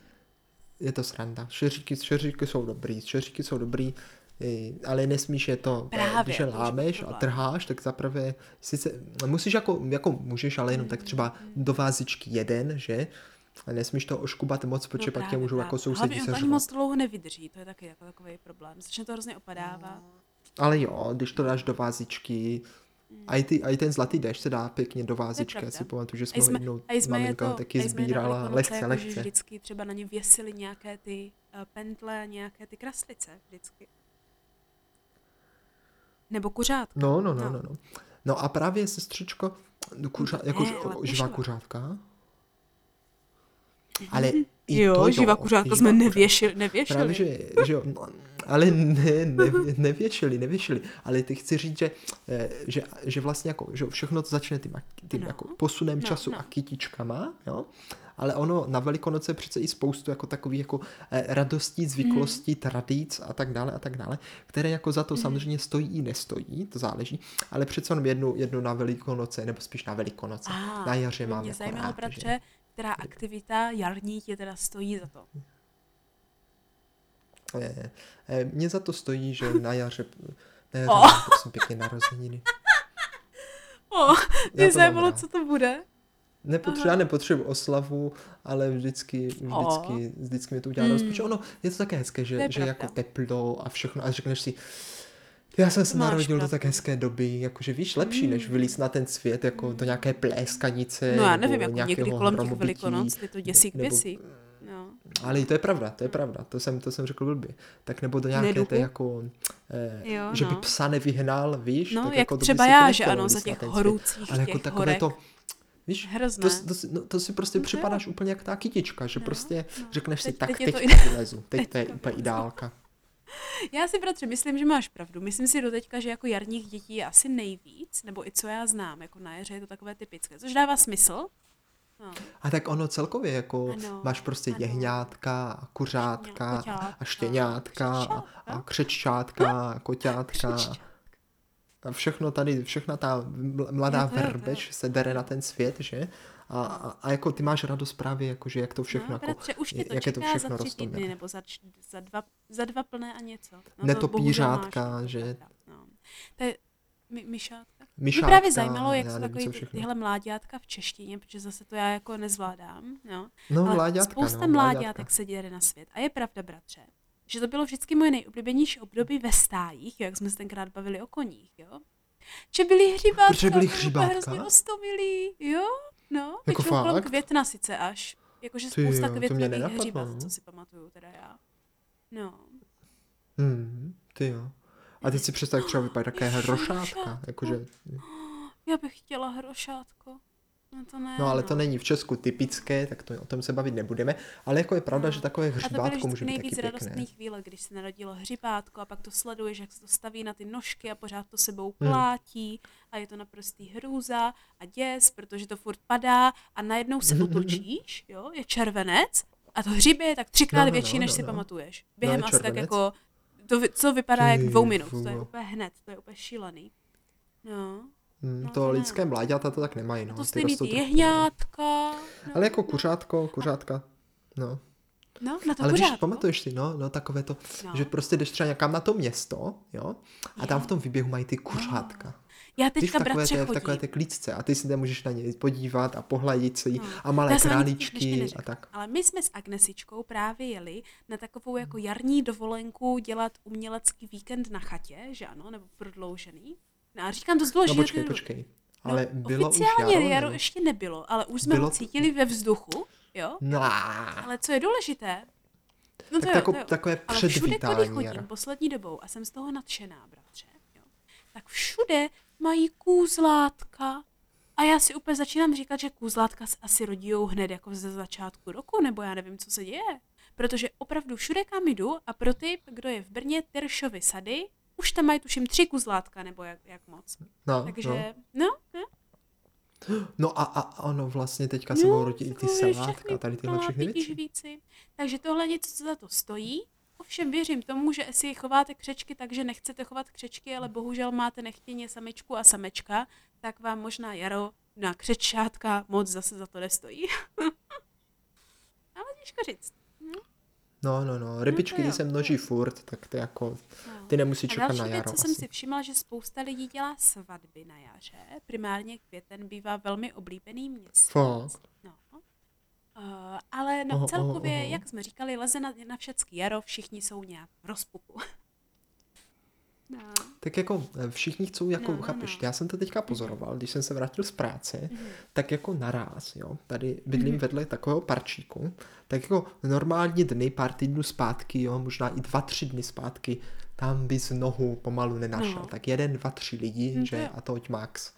Je to sranda. Šeříky, šeříky jsou dobrý, šeříky jsou dobrý, ale nesmíš je to, eh, Právě, když je lámeš a trháš, tak zaprvé sice, musíš jako, jako můžeš, ale jenom tak třeba do vázičky jeden, že? A nesmíš to oškubat moc, protože pak tě můžou jako sousedí on to ani moc dlouho nevydrží, to je taky jako takový problém. Začne to hrozně opadávat. Ale jo, když to dáš do vázičky, a i, ty, a i ten zlatý déšť se dá pěkně do vázičky. Já si pamatuju, že jsme jsme, jednou a jsme je maminka to, taky a jsme sbírala lehce, jako, lehce. vždycky třeba na ně věsili nějaké ty uh, pentle nějaké ty kraslice vždycky. Nebo kuřátka. No, no, no, No. no, no. No a právě sestřičko, kuřa, Ne, jako živá kuřátka. Ale i jo, to živá kuřátka jsme nevěšili, nevěšili. Právě, že, že jo, no, ale ne, ne, nevěšili, nevěšili, ale ty chci říct, že, eh, že, že vlastně jako, že všechno to začne tím, tím No. jako posunem No, času no. a kytičkama, jo, ale ono na Velikonoce přece i spoustu jako takových jako eh, radostí, zvyklostí, tradic a tak dále a tak dále, které jako za to samozřejmě stojí i nestojí, to záleží, ale přece jenom jednu, jednu na Velikonoce, nebo spíš na Velikonoce, Ah, na jaře to mám Mě jako zajímalo, rád, bratře, že? Která aktivita jarní tě teda stojí za to. Eh, eh, Mně za to stojí, že na jaře, na jaře Oh. prosím pěkně narozeniny. O, mě zajímalo, co to bude. Nepotřebuji, já nepotřebuji oslavu, ale vždycky, vždycky, vždycky mi to udělá Mm. protože ono je to také hezké, To že, je že jako teplo a všechno a řekneš si, já jsem se Máš narodil do tak hezké doby, jakože víš, lepší, než vylíz na ten svět, jako do nějaké pléskanice, No já nevím, jako někdy kolem těch velikonoc ty to děsí k běsí. No. Ale to je pravda, to je pravda, to jsem, to jsem řekl blbě. Tak nebo do nějaké Neduchu? té jako, eh, Jo, že by no. psa nevyhnal, víš? No, tak jak jako to by třeba já, že ano, za těch horoucích Ale jako těch takové horech. to, víš, Hrozné. to, to, si- no, to si prostě No připadáš jo. úplně jak ta kytička, že No, prostě no. řekneš si, Teď- tak teď je teď, to teď vylezu, teď to je úplně ideálka. Já si, bratře, myslím, že máš pravdu. Myslím si doteďka, že jako jarních dětí je asi nejvíc, nebo i co já znám, jako na jaře je to takové typické, což dává smysl. No. A tak ono celkově, jako Ano, máš prostě ano. jehňátka, a kuřátka, Koťátka, a štěňátka, a, křečátka. a koťátka. A všechno tady, všechna ta ml- mladá verbeč se dere na ten svět, že? A, a, a jako ty máš radost právě, jako, že jak to všechno, no, jako, bratře, už tě to jak je to čeká všechno za tři týdny, roztomilé. nebo za, za, dva, za dva plné a něco. No, to Netopířátka, že? to je pravda, No. To je, My, myšátka. Myšátka, Mě právě zajímalo, jak jsou takový ty- tyhle mláďátka v češtině, protože zase to já jako nezvládám. Jo. No, Ale mláďátka, spousta no, mláďátek se děje na svět. A je pravda, bratře, že to bylo vždycky moje nejoblíbenější období ve stájích, jo, jak jsme se tenkrát bavili o koních, jo. Že byli hřibátka, Protože byli hřibátka? hrozně ostomilí, jo, no. Jako fakt? května sice až. Jakože spousta jo, květnových hřibat, no. co si pamatuju teda já. No. Hmm, ty jo. A teď si představ, jak třeba vypadá také hrošátka. Jakože, Já bych chtěla hrošátko. No to ne, no ale no. to není v Česku typické, tak to, o tom se bavit nebudeme. Ale jako je pravda, No. že takové vždycky může být nejvíc taky radostné pěkné. chvíle, když se narodilo hřibátko a pak to sleduješ, jak se to staví na ty nožky a pořád to sebou Hmm. A je to naprostý hrůza a děs, protože to furt padá a najednou se otočíš, jo, je červenec a to hřibě je tak třikrát No, no, větší, no, než no, si no. pamatuješ. No, Během je asi tak červenec. jako, to, co vypadá jak Ty dvou minut, to je úplně hned, to je úplně šílený. No, Hmm, No, to ne, lidské no. mláďata to tak nemají. No. to ty stejný rostou ty trochu jehňátka. No, Ale jako kuřátko, kuřátka, no. no na to Ale víš, kuřátko. pamatuješ si, no, no takové to, No. že prostě jdeš třeba někam na to město, jo, a tam v tom výběhu mají ty kuřátka. Já Ty v teďka takové, té, v takové té klíčce a ty si tam můžeš na ně podívat a pohladit si No. a malé králíčky a tak. Ale my jsme s Agnesičkou právě jeli na takovou jako jarní dovolenku dělat umělecký víkend na chatě, že ano, nebo prodloužený. No a říkám to z No počkej, počkej. No, Ale bylo už oficiálně jaro, jaro nebo? ještě nebylo, ale už jsme Bylo ho cítili ve vzduchu, jo? No, Ale co je důležité, no tak to jo, tako, to jo. takové Ale všude, kudy předvítání chodím jara. poslední dobou a jsem z toho nadšená, bratře, jo, tak všude mají kůzlátka. A já si úplně začínám říkat, že kůzlátka se asi rodijou hned jako ze začátku roku, nebo já nevím, co se děje. Protože opravdu všude, kam jdu, a pro ty, kdo je v Brně, Tyršovy sady, už tam mají tuším tři kuzlátka, nebo jak, jak moc. No, Takže, no. no, no, no a, a ono vlastně teďka se budou rodit i ty salátka, tady tyhle všechny věci. Takže tohle něco, co za to stojí. Ovšem věřím tomu, že si chováte křečky tak, že nechcete chovat křečky, ale bohužel máte nechtěně samičku a samečka, tak vám možná jaro na křečátka moc zase za to nestojí. ale těžko říct. No, no, no, rybičky, jo, ty se množí furt, tak ty jako, No. ty nemusí čekat na věc, jaro co jsem si všimla, že spousta lidí dělá svatby na jaře. Primárně květen bývá velmi oblíbený měsíc. Fakt? No. Uh, ale no Oho, celkově, oho, oho. jak jsme říkali, leze na, na všecky jaro, všichni jsou nějak v rozpuku. No. Tak jako eh, všichni chcou, jako No, no, chápeš, no. já jsem to teďka pozoroval, když jsem se vrátil z práce, Mhm. tak jako naraz, jo, tady bydlím vedle takového parčíku, tak jako normální dny, pár týdnů zpátky, jo, možná i dva, tři dny zpátky, tam bys nohu pomalu nenašel. No. Tak jeden, dva, tři lidi, to že jo. a toť max.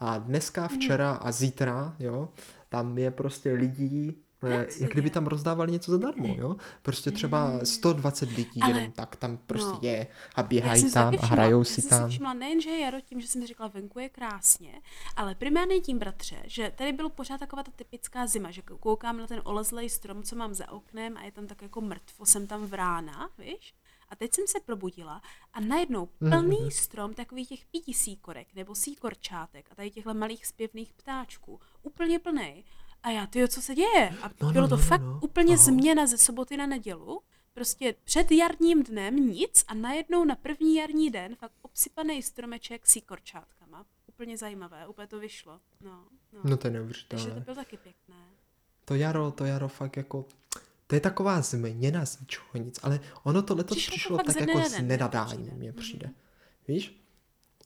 A dneska, včera a zítra, jo, tam je prostě lidí, eh, Jak jak kdyby tam rozdávali něco zadarmo, jo. Prostě třeba 120 lidí Ale- jenom tak tam prostě no. je a Já běhají jsem si tam a hrajou já si jsem tam. si všimla nejen, že je jaro tím, že jsem si řekla, venku je krásně, ale primárně tím, bratře, že tady byl pořád taková ta typická zima, že koukám na ten olezlej strom, co mám za oknem a je tam tak jako mrtvo, jsem tam v rána, víš? A teď jsem se probudila a najednou plný strom takových těch píti síkorek nebo síkorčátek a tady těchhle malých zpěvných ptáčků. Úplně plný. A já, tyjo, co se děje? A No, bylo no, to no, fakt no. úplně Aha. změna ze soboty na nedělu. Prostě před jarním dnem nic a najednou na první jarní den fakt obsypaný stromeček s síkorčátkama. Úplně zajímavé, úplně to vyšlo. No, no. No to je Takže to neuvěřitelné. bylo taky pěkné. To jaro, to jaro fakt jako, to je taková změna z ničeho nic, ale ono to letos Přišlo to přišlo fakt tak jako dne na z den, nenadání, přijde. mně Mhm. přijde. Víš?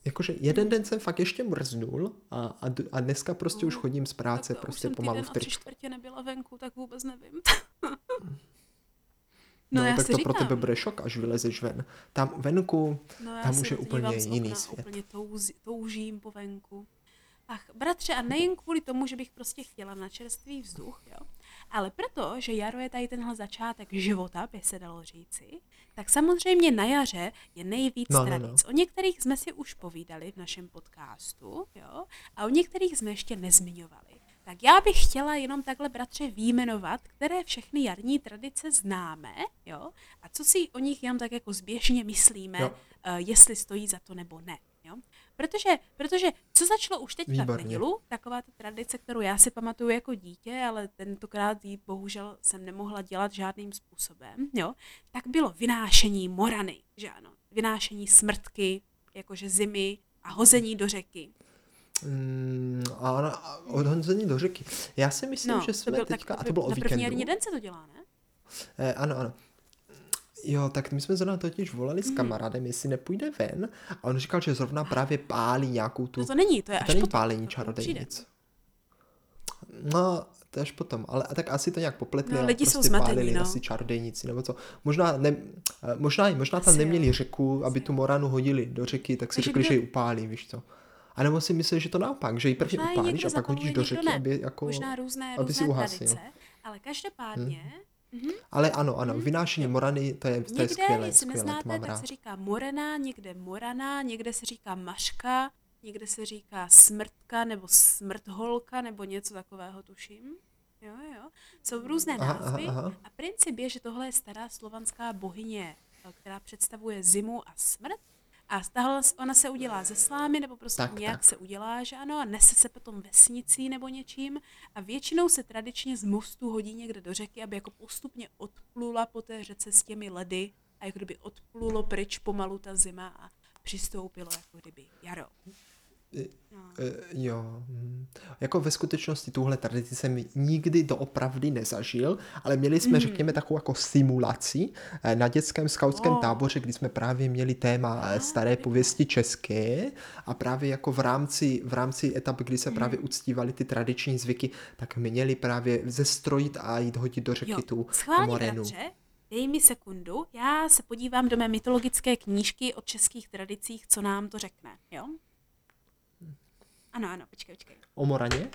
Jakože jeden den jsem fakt ještě mrznul a, a, a dneska prostě už No, chodím z práce tak to prostě už pomalu v tričku. čtvrtě nebyla venku, tak vůbec nevím. No, já tak si to říkám, pro tebe bude šok, až vylezeš ven. Tam venku, No, Tam už je to úplně jiný svět. Úplně touz, toužím po venku. Ach, bratře, a nejen kvůli tomu, že bych prostě chtěla na čerstvý vzduch, jo, ale proto, že jaro je tady tenhle začátek života, by se dalo říci, tak samozřejmě na jaře je nejvíc No, no, no, tradic. O některých jsme si už povídali v našem podcastu, jo, a o některých jsme ještě nezmiňovali. Tak já bych chtěla jenom takhle, bratře, výjmenovat, které všechny jarní tradice známe, jo, a co si o nich jenom tak jako zběžně myslíme, Jo. uh, jestli stojí za to nebo ne. Jo? Protože, protože co začalo už teďka v Výborně. nedělu, taková ta tradice, kterou já si pamatuju jako dítě, ale tentokrát ji bohužel jsem nemohla dělat žádným způsobem, jo? tak bylo vynášení morany, že ano, vynášení smrtky, jakože zimy A hození do řeky. Mm, a, a odhození do řeky. Já si myslím, No, že to jsme byl, teďka, tak, a to bylo o na první víkendu. den se to dělá, ne? Eh, ano, ano. Jo, tak my jsme zrovna totiž volali s kamarádem, jestli nepůjde ven. A on říkal, že zrovna právě pálí nějakou tu... No to není, to je to až není potom. pálení to čarodejnic. No, to až potom, ale tak asi to nějak popletli No, a lidi jsou prostě zmatení, pálili no. asi čarodejnici, nebo co. Možná, ne, eh, možná, možná tam Asi neměli jo. řeku, aby tu moranu hodili do řeky, tak si řekli, kdo- že ji upálí, víš co. A nebo si myslíš, že to naopak, že ji prvně upálíš a pak hodíš do řeky, ne. aby jako... Možná různé, aby si různé uhasil. tradice, ale každopádně Ale ano, ano, vynášení morany, to je, to je někde, skvělé, jestli skvělé, neznáte, tak rád. se říká morena, někde morana, někde se říká maška, někde se říká smrtka nebo smrtholka nebo něco takového, tuším. Jo, jo. Jsou různé Aha, aha, názvy aha. a princip je, že tohle je stará slovanská bohyně, eh, která představuje zimu a smrt. A tahle, ona se udělá ze slámy, nebo prostě Tak, nějak tak. se udělá, že ano, a nese se potom vesnicí nebo něčím. A většinou se tradičně z mostu hodí někde do řeky, aby jako postupně odplula po té řece s těmi ledy a jako kdyby odplulo pryč pomalu ta zima a přistoupilo jako kdyby jaro. No. Eh, jo, hm. jako ve skutečnosti tuhle tradici jsem nikdy doopravdy nezažil, ale měli jsme, řekněme, takovou jako simulaci eh, na dětském skautském Oh. táboře, kdy jsme právě měli téma eh, staré pověsti české a právě jako v rámci, v rámci etap, kdy se právě uctívaly ty tradiční zvyky, tak měli právě zestrojit a jít hodit do řeky Jo, tu schválně, morenu. bratře, dej mi sekundu, já se podívám do mé mytologické knížky o českých tradicích, co nám to řekne, jo? Ano, ano, počkej, počkej. O moraně?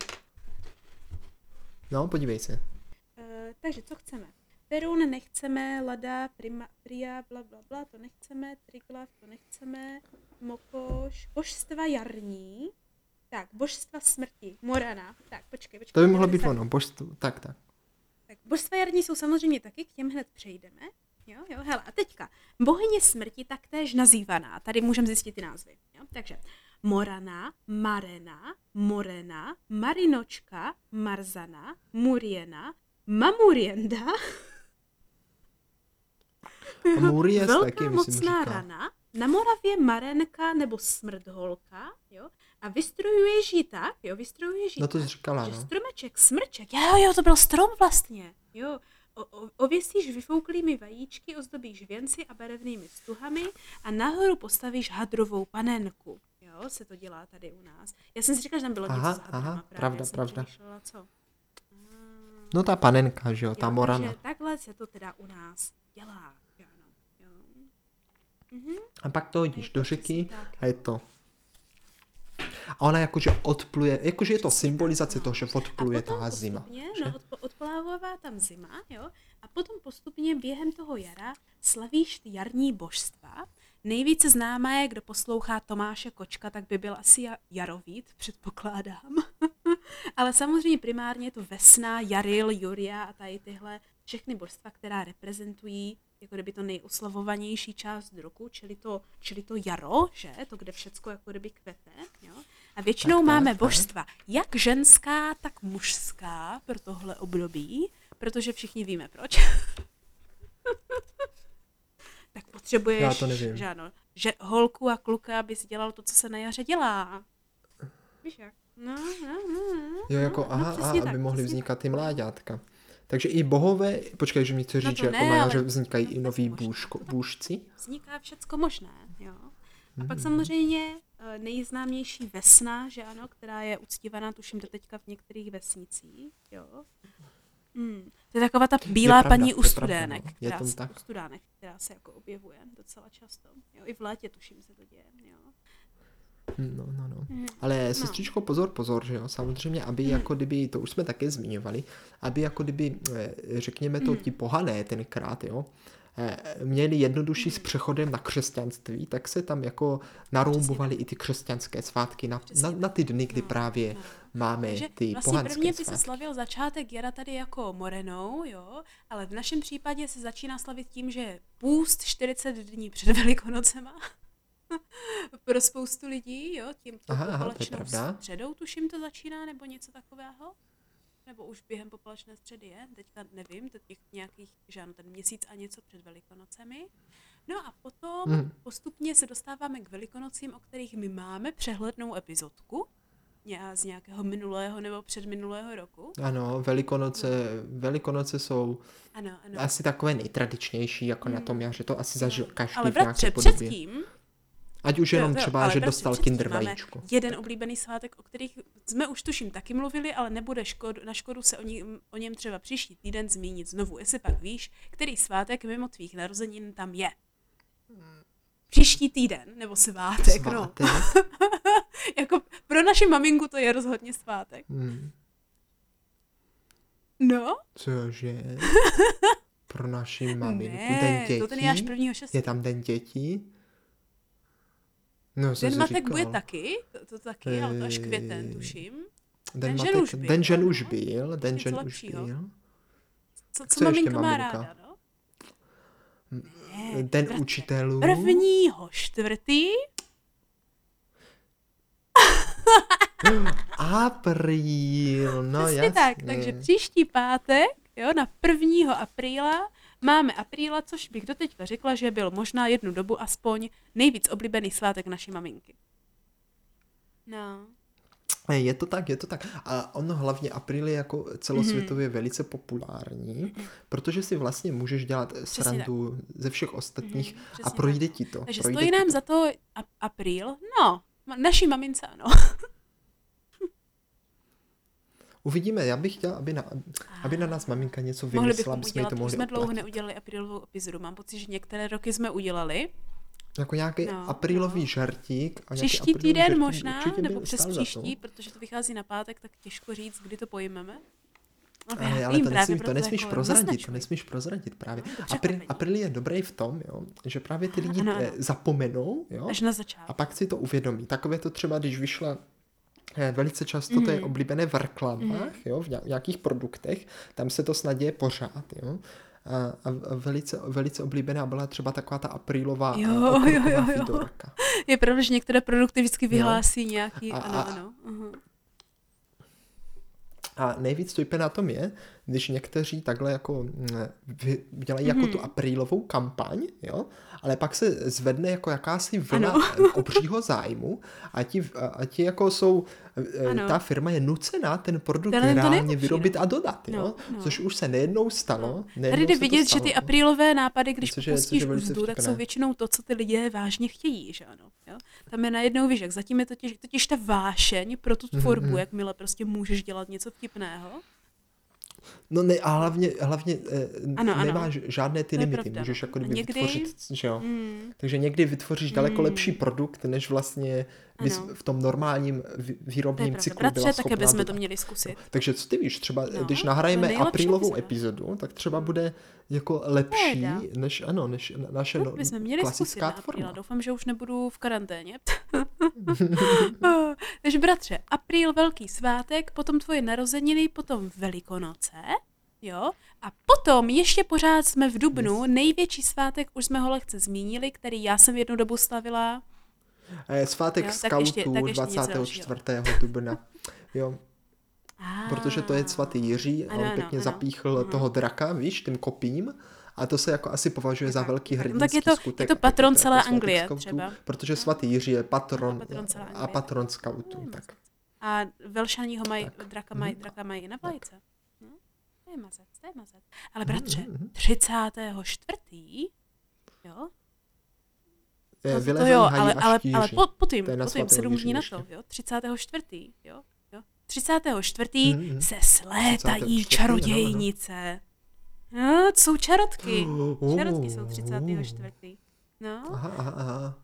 No, podívej se. Uh, takže co chceme? Perun nechceme, Lada, prima, Pria, bla, bla, bla, to nechceme, Triglav, to nechceme, Mokoš, božstva jarní, tak, božstva smrti, Morana, tak, počkej, počkej. To by mohlo být 90. ono, božstvo, tak, tak. Tak božstva jarní jsou samozřejmě taky, k těm hned přejdeme. Jo, jo, hele, a teďka, bohyně smrti taktéž nazývaná, tady můžeme zjistit ty názvy, jo, takže Morana, Marena, Morena, Marinočka, Marzana, Muriena, Mamurienda, A Muries Velká taky, mocná říká. rana, na Moravě Marenka nebo Smrdholka, jo, a vystrojuješ ji tak, jo, vystrojuješ ji No to tak, říkala, že no. stromeček, smrček, jo, jo, to byl strom vlastně, jo, o, o, ověsíš vyfouklými vajíčky, ozdobíš věnci a barevnými stuhami a nahoru postavíš hadrovou panenku. Jo, se to dělá tady u nás. Já jsem si říkala, že tam bylo Aha, něco aha, právě, pravda, já pravda. přemýšlela, co. No ta panenka, že jo, ta Jo, morana. Takže takhle se to teda u nás dělá. Jo. Mhm. A pak to hodíš do řeky a je to. A ona jakože odpluje, jakože je to symbolizace toho, že odpluje ta zima. postupně, že? No, odpo- odplávává tam zima, jo, a potom postupně během toho jara slavíš ty jarní božstva. Nejvíce známá je, kdo poslouchá Tomáše Kočka, tak by byl asi ja- Jarovít, předpokládám. Ale samozřejmě primárně je to Vesna, Jaril, Juria a tady tyhle všechny božstva, která reprezentují jako kdyby to nejoslavovanější část roku, čili to, čili to jaro, že? To, kde všecko jako kdyby kvete, jo? A většinou tak, máme tak. božstva jak ženská, tak mužská pro tohle období, protože všichni víme proč. potřebuješ, Já to nevím. že ano, že holku a kluka, aby si dělal to, co se na jaře dělá. Víš jak? No, no, no, no. Jo, jako no, aha, přesně aha tak, aby mohly vznikat ty mláďátka. Takže i bohové, počkej, že mi chce No říct, to že jako ne, na jaře vznikají no i noví bůžko, bůžci. vzniká všecko možné, jo. A Mhm. pak samozřejmě eh, nejznámější Vesna, že ano, která je uctívaná, tuším, doteďka v některých vesnicích, jo. Hmm. To je taková ta bílá pravda, paní je u pravda, studenek, no. Je která, se- tak. u studánek, která se jako objevuje docela často. Jo, I v létě tuším se to děje, jo. No, no, no. Mhm. Ale sestřičko, pozor, pozor, že jo, samozřejmě, aby Mhm. jako kdyby, to už jsme také zmiňovali, aby jako kdyby, eh, řekněme to, Mhm. ti pohané tenkrát, jo, eh, měli jednodušší s přechodem na křesťanství, tak se tam jako naroubovali i ty křesťanské svátky na, na, na ty dny, kdy No, právě no. Máme Takže ty vlastně pohanské prvně by se slavil začátek jara tady jako Morenou, jo, ale v našem případě se začíná slavit tím, že půst 40 dní před Velikonocema. Pro spoustu lidí, jo, tím Aha, aha, to je pravda. středou tuším to začíná, nebo něco takového. Nebo už během popalečné středy je, teďka nevím, to těch nějakých, že ano, ten měsíc a něco před Velikonocemi. No a potom Mhm. postupně se dostáváme k velikonocím, o kterých my máme přehlednou epizodku z nějakého minulého nebo předminulého roku. Ano, velikonoce, velikonoce jsou Ano, ano. asi takové nejtradičnější, jako na tom jaře, to asi zažil každý Ale v nějaké bratře, podobě. předtím, Ať už jenom Jo, jo, třeba, že dostal kinder vajíčko. Jeden oblíbený svátek, o kterých jsme už tuším taky mluvili, ale nebude škod, na škodu se o, ní, o něm třeba příští týden zmínit znovu, jestli pak víš, který svátek mimo tvých narozenin tam je. Příští týden, nebo svátek, no. Jako pro naši maminku to je rozhodně svátek. Hmm. No, Cože? Pro naši maminku. ne, den dětí? to ten je až prvního šestý. Je tam den dětí? No, Den matek říkal. bude taky, to, to taky, ale to až květen, Eh, tuším. Den, Den matek, žen už byl, den žen no. už byl, den žen už byl. Co, co, co maminka má ráda, no? Ne, Den bratře, učitelů. Prvního čtvrtý, Apríl, no přesně jasně. tak, takže příští pátek, jo, na 1. apríla máme apríla, což bych doteďka řekla, že byl možná jednu dobu aspoň nejvíc oblíbený svátek naší maminky. No. Je to tak, je to tak. A ono hlavně apríl je jako celosvětově mm-hmm. velice populární, protože si vlastně můžeš dělat srandu ze všech ostatních Mhm, a projde ti to. Takže projde stojí nám to. za to apríl, no, naší mamince ano. Uvidíme, já bych chtěla, aby na, aby na nás maminka něco Mohli vymyslela, bychom aby to mohli jsme dlouho oplatit. neudělali aprílovou epizodu, mám pocit, že některé roky jsme udělali. Jako nějaký No, aprílový žartík. A nějaký Příští týden žartík možná, nebo přes příští, protože to vychází na pátek, tak těžko říct, kdy to pojmeme. No, Ale, ale to, nesmí, to nesmíš jako prozradit, to nesmíš prozradit právě. No, to April, je dobrý v tom, jo, že právě ty lidi Ano, ano, ano. zapomenou, jo, Až na a pak si to uvědomí. Takové to třeba, když vyšla eh, Velice často to Mhm. je oblíbené v reklamách, jo, v ně- nějakých produktech, tam se to snad děje pořád, jo. A, a velice, velice oblíbená byla třeba taková ta aprílová Jo, jo, jo, jo, jo. fidorka. Je pravda, že některé produkty vždycky vyhlásí nějaký, A- ano, a- ano. Uh-huh. A nejvíc to na tom je, když někteří takhle jako mm, dělají jako Mhm. tu aprílovou kampaň, jo, ale pak se zvedne jako jakási vlna Ano. obřího zájmu a ti, a- ti jako jsou, eh, Ano. ta firma je nucená ten produkt je to reálně vyrobit no. a dodat, jo, No, no. což už se nejednou stalo. nejednou Tady jde vidět, že stalo, ty no. aprílové nápady, když Což je- je pustíš velice úzdu, tak jsou většinou to, co ty lidé vážně chtějí, že ano. Jo? Tam je najednou, víš, jak zatím je totiž, totiž ta vášeň pro tu Mhm, tvorbu, mhm. jakmile prostě můžeš dělat něco vtipného. No ne, a hlavně, hlavně eh, Ano, ano. nemáš žádné ty To limity, pravda, můžeš jako kdyby někdy- vytvořit, že jo. Mm. Takže někdy vytvoříš daleko Mm. lepší produkt, než vlastně Ano. v tom normálním To výrobním pravda. cyklu Bratře, byla také bychom to měli zkusit. Takže co ty víš, třeba No, když to nahrajeme aprílovou epizodu, tak třeba bude jako lepší, Teda. než ano, než na- naše To no, bychom měli zkusit klasická apríla. forma. Doufám, že už nebudu v karanténě. Takže bratře, apríl velký svátek, potom tvoje narozeniny, potom velikonoce, jo? A potom ještě pořád jsme v Dubnu, největší svátek, už jsme ho lehce zmínili, který já jsem jednu dobu slavila. Svátek Jo, skautů tak ještě něco 24. dubna. Jo, protože to je svatý Jiří a Ano, on ano, pěkně ano. zapíchl Mhm. toho draka, víš, tím kopím. A to se jako asi považuje za velký tak. No hrdinský tak je to- je skutek. to a tak patron to celé jako Anglie skautů, třeba. Protože svatý Jiří je patron, No, patron celé a patron skautů. Tak. A velšaní ho mají, Tak. draka mají, Mhm. draka mají i na vlajce. Hm? To je mazec, to je mazec. Ale bratře, Mhm, mhm. 34. Jo? Eh, No, to jo, ale, ale, ale po, po To na po svatého sedm dní na to, jo? 34. Jo? jo? 34. Mhm, mhm. se slétají 34., čarodějnice. No, to jsou čarotky. Oh, Čarotky jsou 34. No, Aha, aha, aha.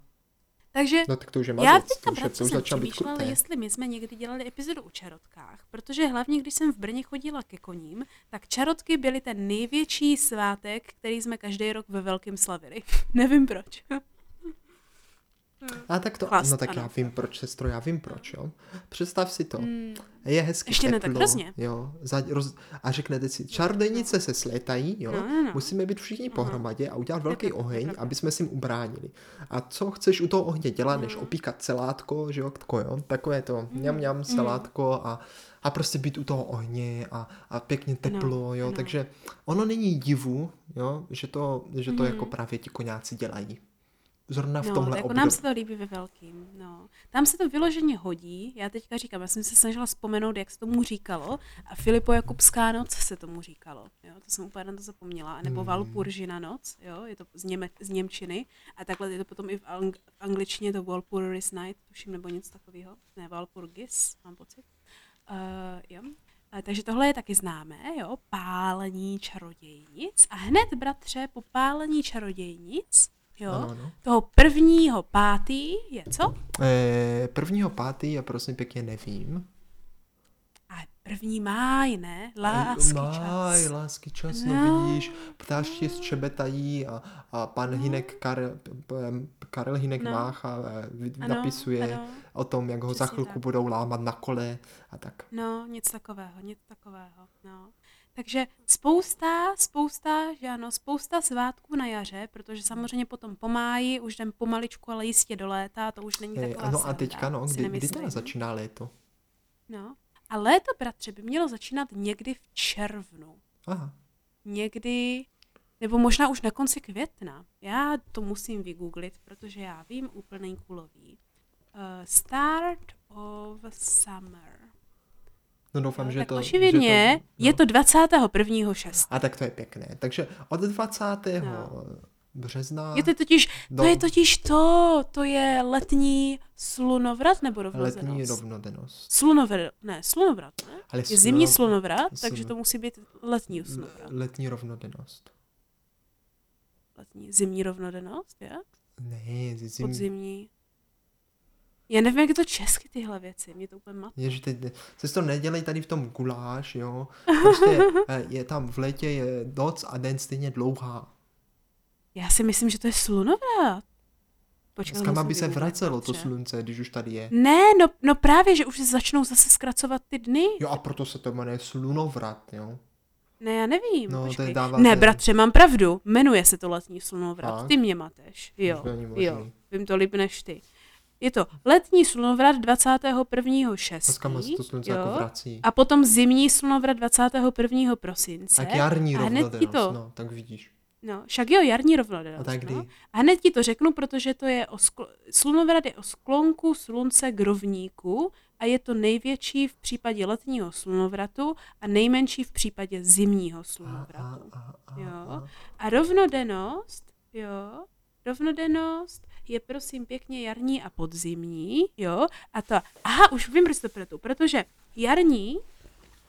takže No tak to už je Já teďka to už, je, to už jsem začal být přemýšlela, kruté. jestli my jsme někdy dělali epizodu o čarotkách, protože hlavně, když jsem v Brně chodila ke koním, tak čarotky byly ten největší svátek, který jsme každý rok ve velkém slavili. Nevím proč. A tak to, Chlast, no tak ano. já vím proč, sestro, já vím proč, jo. Představ si to. Hmm. Je hezky Ještě ne tak teplo, hrozně. jo. Za, roz, a řeknete si, čarodejnice se slétají, jo. No, no, no. Musíme být všichni pohromadě a udělat velký je oheň, pravda. aby jsme si jim ubránili. A co chceš u toho ohně dělat, No. než opíkat salátko, že jo, tako, jo. Takové to Mm, mňam, mňam, salátko a, a prostě být u toho ohně a, a pěkně teplo, jo. ano. Takže ono není divu, jo, že to, že to Mhm. jako právě ti koňáci dělají. Zrovna v No, tomhle to jako období. nám se to líbí ve velkým. No. Tam se to vyloženě hodí. Já teďka říkám, já jsem se snažila vzpomenout, jak se tomu říkalo. A Filipo Jakubská noc se tomu říkalo. Jo? To jsem úplně na to zapomněla. Nebo Hmm. Valpuržina noc. Jo? Je to z, Něme, z Němčiny. A takhle je to potom i v, ang- v angličtině to Walpurgis Night, tuším, nebo něco takového. Ne, Walpurgis, mám pocit. Uh, jo. A, takže tohle je taky známé, jo, pálení čarodějnic. A hned, bratře, po pálení čarodějnic, jo, Ano, ano. toho prvního pátý je co? Eh, prvního pátý já prosím pěkně nevím. A první máj, ne? Lásky Máj, čas. lásky čas, No. no vidíš, ptášti střebetají a, a pan Hinek, Karel, Karel Hinek No. Mácha eh, Ano, napisuje ano. o tom, jak ho za Přesně chvilku tak. budou lámat na kole a tak. No, nic takového, nic takového, no. Takže spousta, spousta, že ano, spousta svátků na jaře, protože samozřejmě potom po máji už jdem pomaličku, ale jistě do léta, to už není taková ano a teďka no, kdy, kdy teda začíná léto? No. A léto, bratře, by mělo začínat někdy v červnu. Aha, Někdy, nebo možná už na konci května. Já to musím vygooglit, protože já vím úplný kulový. Uh, start of summer. No doufám, Jo, že tak to... očividně že to, je to 21. 6. A tak to je pěkné. Takže od 20. No. března Je to totiž, do- to je totiž to, to je letní slunovrat nebo rovnodennost? letní rovnodennost. Slunovrat, ne, slunovrat, ne? Ale Je zimní sluno- slunovrat, slun- takže to musí být letní slunovrat. Letní rovnodennost. Letní, zimní rovnodennost, je? Ne, zim, Podzimní. Já nevím, jak je to česky tyhle věci, mě to úplně matí. Ježi, teď se to nedělej tady v tom guláš, jo. Prostě eh, je tam v létě je noc a den stejně dlouhá. Já si myslím, že to je slunovrat. Počkej, musím aby se vracelo to slunce, když už tady je. Ne, no, no právě, že už se začnou zase zkracovat ty dny. Jo a proto se to jmenuje slunovrat, jo. Ne, já nevím. No, to počkej. dává Ne, ten- bratře, mám pravdu. Jmenuje se to letní slunovrat. Fakt? Ty mě mateš. Jo, jo. Vím to líp než ty. Je to letní slunovrat 21. 6. A s kam se to slunce jo? jako vrací. A potom zimní slunovrat 21. prosince. Tak jarní a hned ti rovnodennost, to, no, tak vidíš. no, však jo, jarní rovnodennost. A tak kdy? No. A hned ti to řeknu, protože to je o skl- slunovrat je o sklonku slunce k rovníku a je to největší v případě letního slunovratu a nejmenší v případě zimního slunovratu. a, a, a, Jo. a. A rovnodennost, jo, rovnodennost je prosím pěkně jarní a podzimní, jo, a to, aha, už vím, proč to pletu, protože jarní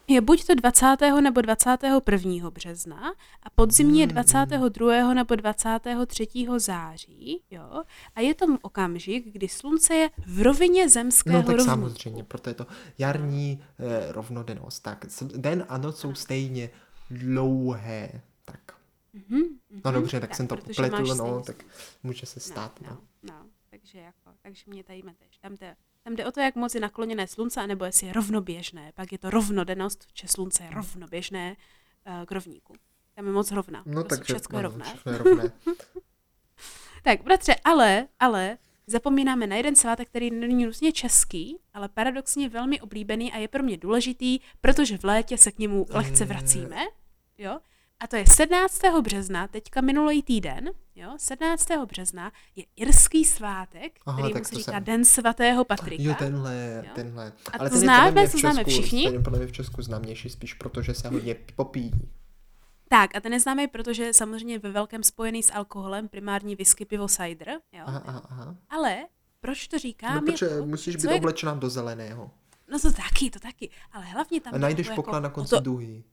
je buď to 20. nebo 21. března a podzimní je Hmm, 22. nebo 23. září, jo, a je to okamžik, kdy slunce je v rovině zemského No tak rovníku. samozřejmě, proto je to jarní eh, rovnodennost. Tak den a noc jsou stejně dlouhé. Tak. Mhm, No mhm. dobře, tak, jsem to máš no, tak může se stát, no. no, no, takže jako, takže mě tady meteš. Tam jde, tam jde o to, jak moc je nakloněné slunce, anebo jestli je rovnoběžné. Pak je to rovnodennost, že slunce je rovnoběžné uh, k rovníku. Tam je moc rovná. No Prostě takže, Všechno je rovné. všechno je rovné. Tak, bratře, ale, ale zapomínáme na jeden svátek, který není nutně český, ale paradoxně velmi oblíbený a je pro mě důležitý, protože v létě se k němu lehce Eh. vracíme. Jo? A to je 17. března, teďka minulý týden, jo, 17. března je irský svátek, Aha, který mu se říká jsem- Den svatého Patrika. Jo, tenhle, Jo. tenhle. A Ale to ten známe, to známe všichni? Ten je podle mě v Česku známější spíš, protože se hodně popíjí. Tak, a ten je známý, protože je samozřejmě ve velkém spojený s alkoholem, primární whisky, pivo, cider, jo. Aha, aha, aha. Ale proč to říkám? No, je protože to, musíš co být je- oblečená do zeleného. No to taky, to taky. Ale hlavně tam... A jde najdeš o to poklad na o konci to, duhy.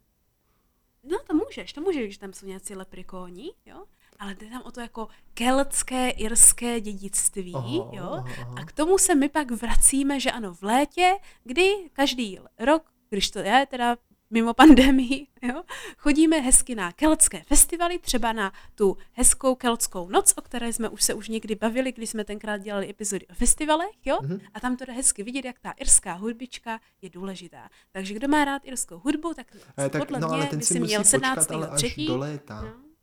No to můžeš, to můžeš, když tam jsou nějací leprikóni, jo? Ale jde tam o to jako keltské, irské dědictví, Aha, jo? aha. A k tomu se my pak vracíme, že ano, v létě, kdy každý rok, když to je teda mimo pandemii, jo, chodíme hezky na keltské festivaly, třeba na tu hezkou keltskou noc, o které jsme už se už někdy bavili, když jsme tenkrát dělali epizody o festivalech, jo, mm-hmm. a tam to jde hezky vidět, jak ta irská hudbička je důležitá. Takže kdo má rád irskou hudbu, tak, eh, tak podle no, ale mě ten by si měl počkat 17. ale až třetí, do léta. No.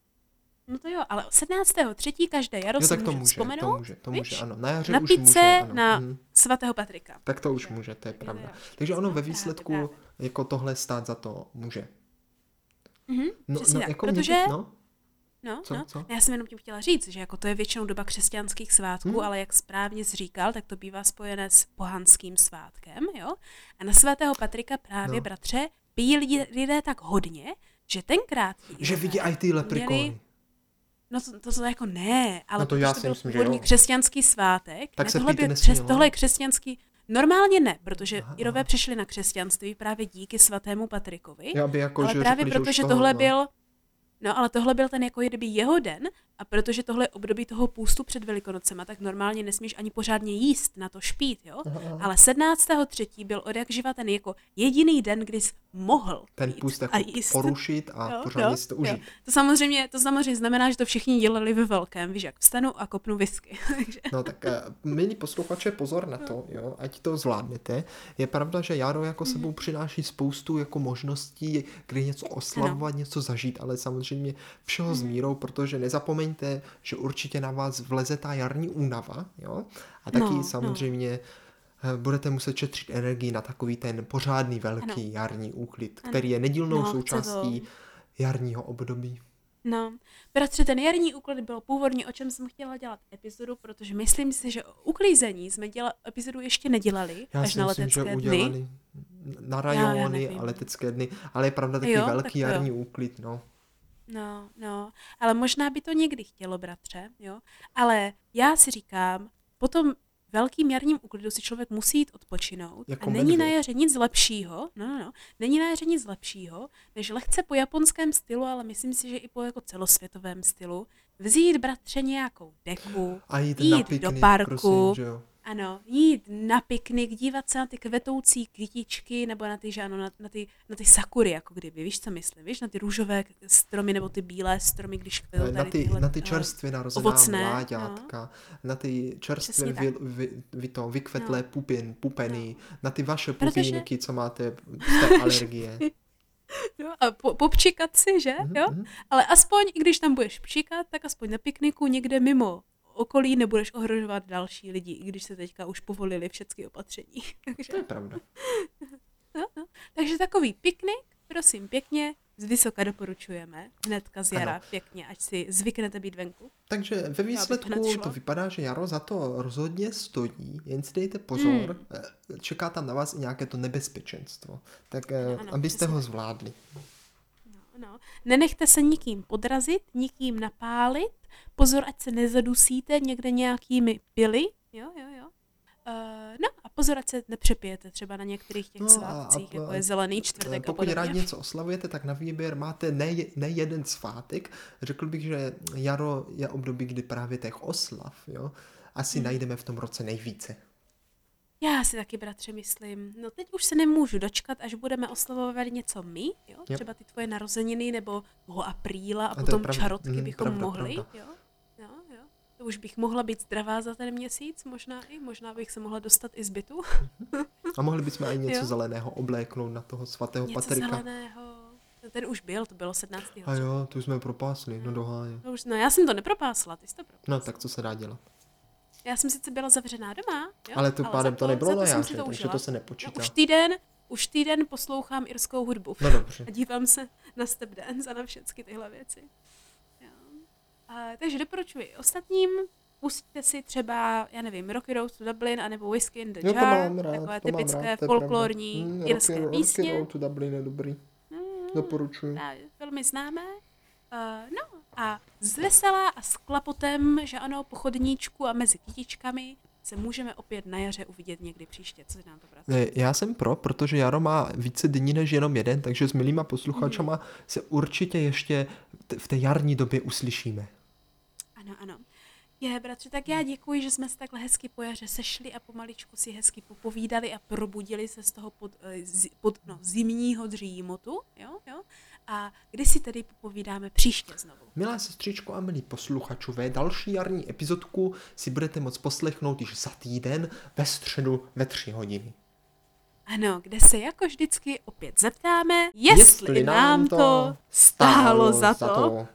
No to jo, ale 17. třetí každé jaro Jo, tak to může vzpomenout, to může, to víš? může, ano. Na jaře na už může, ano. na mhm. svatého Patrika. Tak to už může, to je pravda. Takže ono ve výsledku. Jako tohle stát za to může. Mhm, No, no tak, jako protože... to- no, No, Co, no. co? Já jsem jenom tím chtěla říct, že jako to je většinou doba křesťanských svátků, Hmm. ale jak správně jsi říkal, tak to bývá spojené s pohanským svátkem, jo? A na svatého Patrika právě, No. bratře, pijí lidi, lidé tak hodně, že tenkrát... že vidí i ty leprikony. měli- No to, to, to jako ne, ale No to já to si byl myslím, že jo. křesťanský svátek. Tak ne, se tohle, byl křes, tohle je křesťanský... Normálně ne, protože Aha, Irové přešli na křesťanství právě díky svatému Patrikovi. Já by jako, ale že právě protože tohle byl, no ale tohle byl ten jako kdyby jeho den a protože tohle je období toho půstu před Velikonocema, tak normálně nesmíš ani pořádně jíst, na to špít, jo? Aha. Ale 17.3. byl od jak živa ten jako jediný den, kdy jsi mohl ten půst a jako jíst. porušit a Jo, pořádně jo, si to jo. užít. To samozřejmě, to samozřejmě znamená, že to všichni dělali ve velkém, víš jak, vstanu a kopnu whisky. No tak eh, milí posluchače, pozor na to, jo, ať to zvládnete. Je pravda, že jaro jako Mhm. sebou přináší spoustu jako možností, kdy něco oslavovat, něco zažít, ale samozřejmě všeho Mhm. s mírou, protože nezapomeňte, že určitě na vás vleze ta jarní únava, jo, a taky No, no. samozřejmě eh, budete muset šetřit energii na takový ten pořádný velký jarní úklid, Ano. který je nedílnou No, součástí jarního období. No, bratře, ten jarní úklid byl původně, o čem jsem chtěla dělat epizodu, protože myslím si, že o uklízení jsme děla, epizodu ještě nedělali, Já až si na myslím, že letecké dny. udělali na já rajony nevím. a letecké dny, ale je pravda taky Jo, tak velký jo. jarní úklid, no. No, no, ale možná by to někdy chtělo, bratře, jo. Ale já si říkám, po tom velkým jarním úklidu si člověk musí jít odpočinout Jako a není na jaře nic lepšího, no, no, no, není na jaře nic lepšího, než lehce po japonském stylu, ale myslím si, že i po jako celosvětovém stylu, vzít, bratře, nějakou deku, A jít, Jít na do parku. prosím, že jo. Ano, jít na piknik, dívat se na ty kvetoucí kytičky, nebo na ty, že ano, na, na, ty, na ty sakury, jako kdyby, víš, co myslím, víš, na ty růžové stromy, nebo ty bílé stromy, když kvetou Na tady ty, tyhle, na ty eh, čerstvě narozená ovocné, mláďátka, na ty čerstvě vy, vy, vy to, vykvetlé No. pupin, pupeny, na ty vaše Protože- pupínky, co máte z té alergie. Jo, a po, popčikat si, že? Mhm, Jo? mhm. Ale aspoň, i když tam budeš pčikat, tak aspoň na pikniku někde mimo okolí nebudeš ohrožovat další lidi, i když se teďka už povolili všechny opatření. Takže, To je pravda. no, no. Takže takový piknik, prosím pěkně, z vysoka doporučujeme, hnedka z jara, Ano. pěkně, ať si zvyknete být venku. Takže ve výsledku to vypadá, že jaro za to rozhodně stojí, jen si dejte pozor, Hmm. eh, čeká tam na vás i nějaké to nebezpečenstvo, tak eh, Ano, abyste přesně ho zvládli. No. Nenechte se nikým podrazit, nikým napálit, pozor, ať se nezadusíte někde nějakými pily, jo, jo, jo. Uh, no a pozor, ať se nepřepijete třeba na některých těch No no, a- a- svátcích, jako a- je zelený Eh, čtvrtek a Pokud podobně. rád něco oslavujete, tak na výběr máte ne, ne jeden svátek. Řekl bych, že jaro je období, kdy právě těch oslav, jo, asi Hmm. najdeme v tom roce nejvíce. Já si taky, bratře, myslím, no teď už se nemůžu dočkat, až budeme oslavovat něco my, jo, Jo. třeba ty tvoje narozeniny nebo toho apríla a, to je potom pravda. čarotky Mhm, bychom pravda, mohli, pravda. jo, jo, jo. To už bych mohla být zdravá za ten měsíc, možná i, možná bych se mohla dostat i z bytu. A mohli bychom i něco Jo. zeleného obléknout na toho svatého Něco Patrika. zeleného. No, ten už byl, to bylo 17. A jo, tu jsme propásli, no doháně. No, už, no já jsem to nepropásla, ty jsi to propásla. No tak co se dá dělat. Já jsem sice byla zavřená doma, jo, Ale to pádem za to nebylo na jaře, takže užila. to se No, nepočítá. už týden, už týden poslouchám irskou hudbu. No dobře. A dívám se na step dance a na všechny tyhle věci. Jo. A, takže doporučuji ostatním, pustíte si třeba, já nevím, Rocky Road to Dublin, anebo Whiskey in the Jo, to Jar, mám rád, takové to mám typické rád, to je folklorní. Hmm, irské Rocky, písně. Rocky Road to Dublin je dobrý. Mm, Doporučuji. právě, velmi známé. Uh, no a z veselá a s klapotem, že ano, po chodníčku a mezi kytičkami se můžeme opět na jaře uvidět někdy příště. Co nám to bratře? Ne, Já jsem pro, protože Jaro má více dní než jenom jeden, takže s milýma posluchačama se určitě ještě v té jarní době uslyšíme. Ano, ano. Je, bratře, tak já děkuji, že jsme se takhle hezky po jaře sešli a pomaličku si hezky popovídali a probudili se z toho pod, eh, z, pod no, zimního dřímotu, jo, jo. A kdy si tedy popovídáme příště znovu? Milá sestřičko a milí posluchačové, další jarní epizodku si budete moct poslechnout již za týden ve středu ve tři hodiny. Ano, kde se jako vždycky opět zeptáme, jestli, jestli nám to stálo za to. Za to.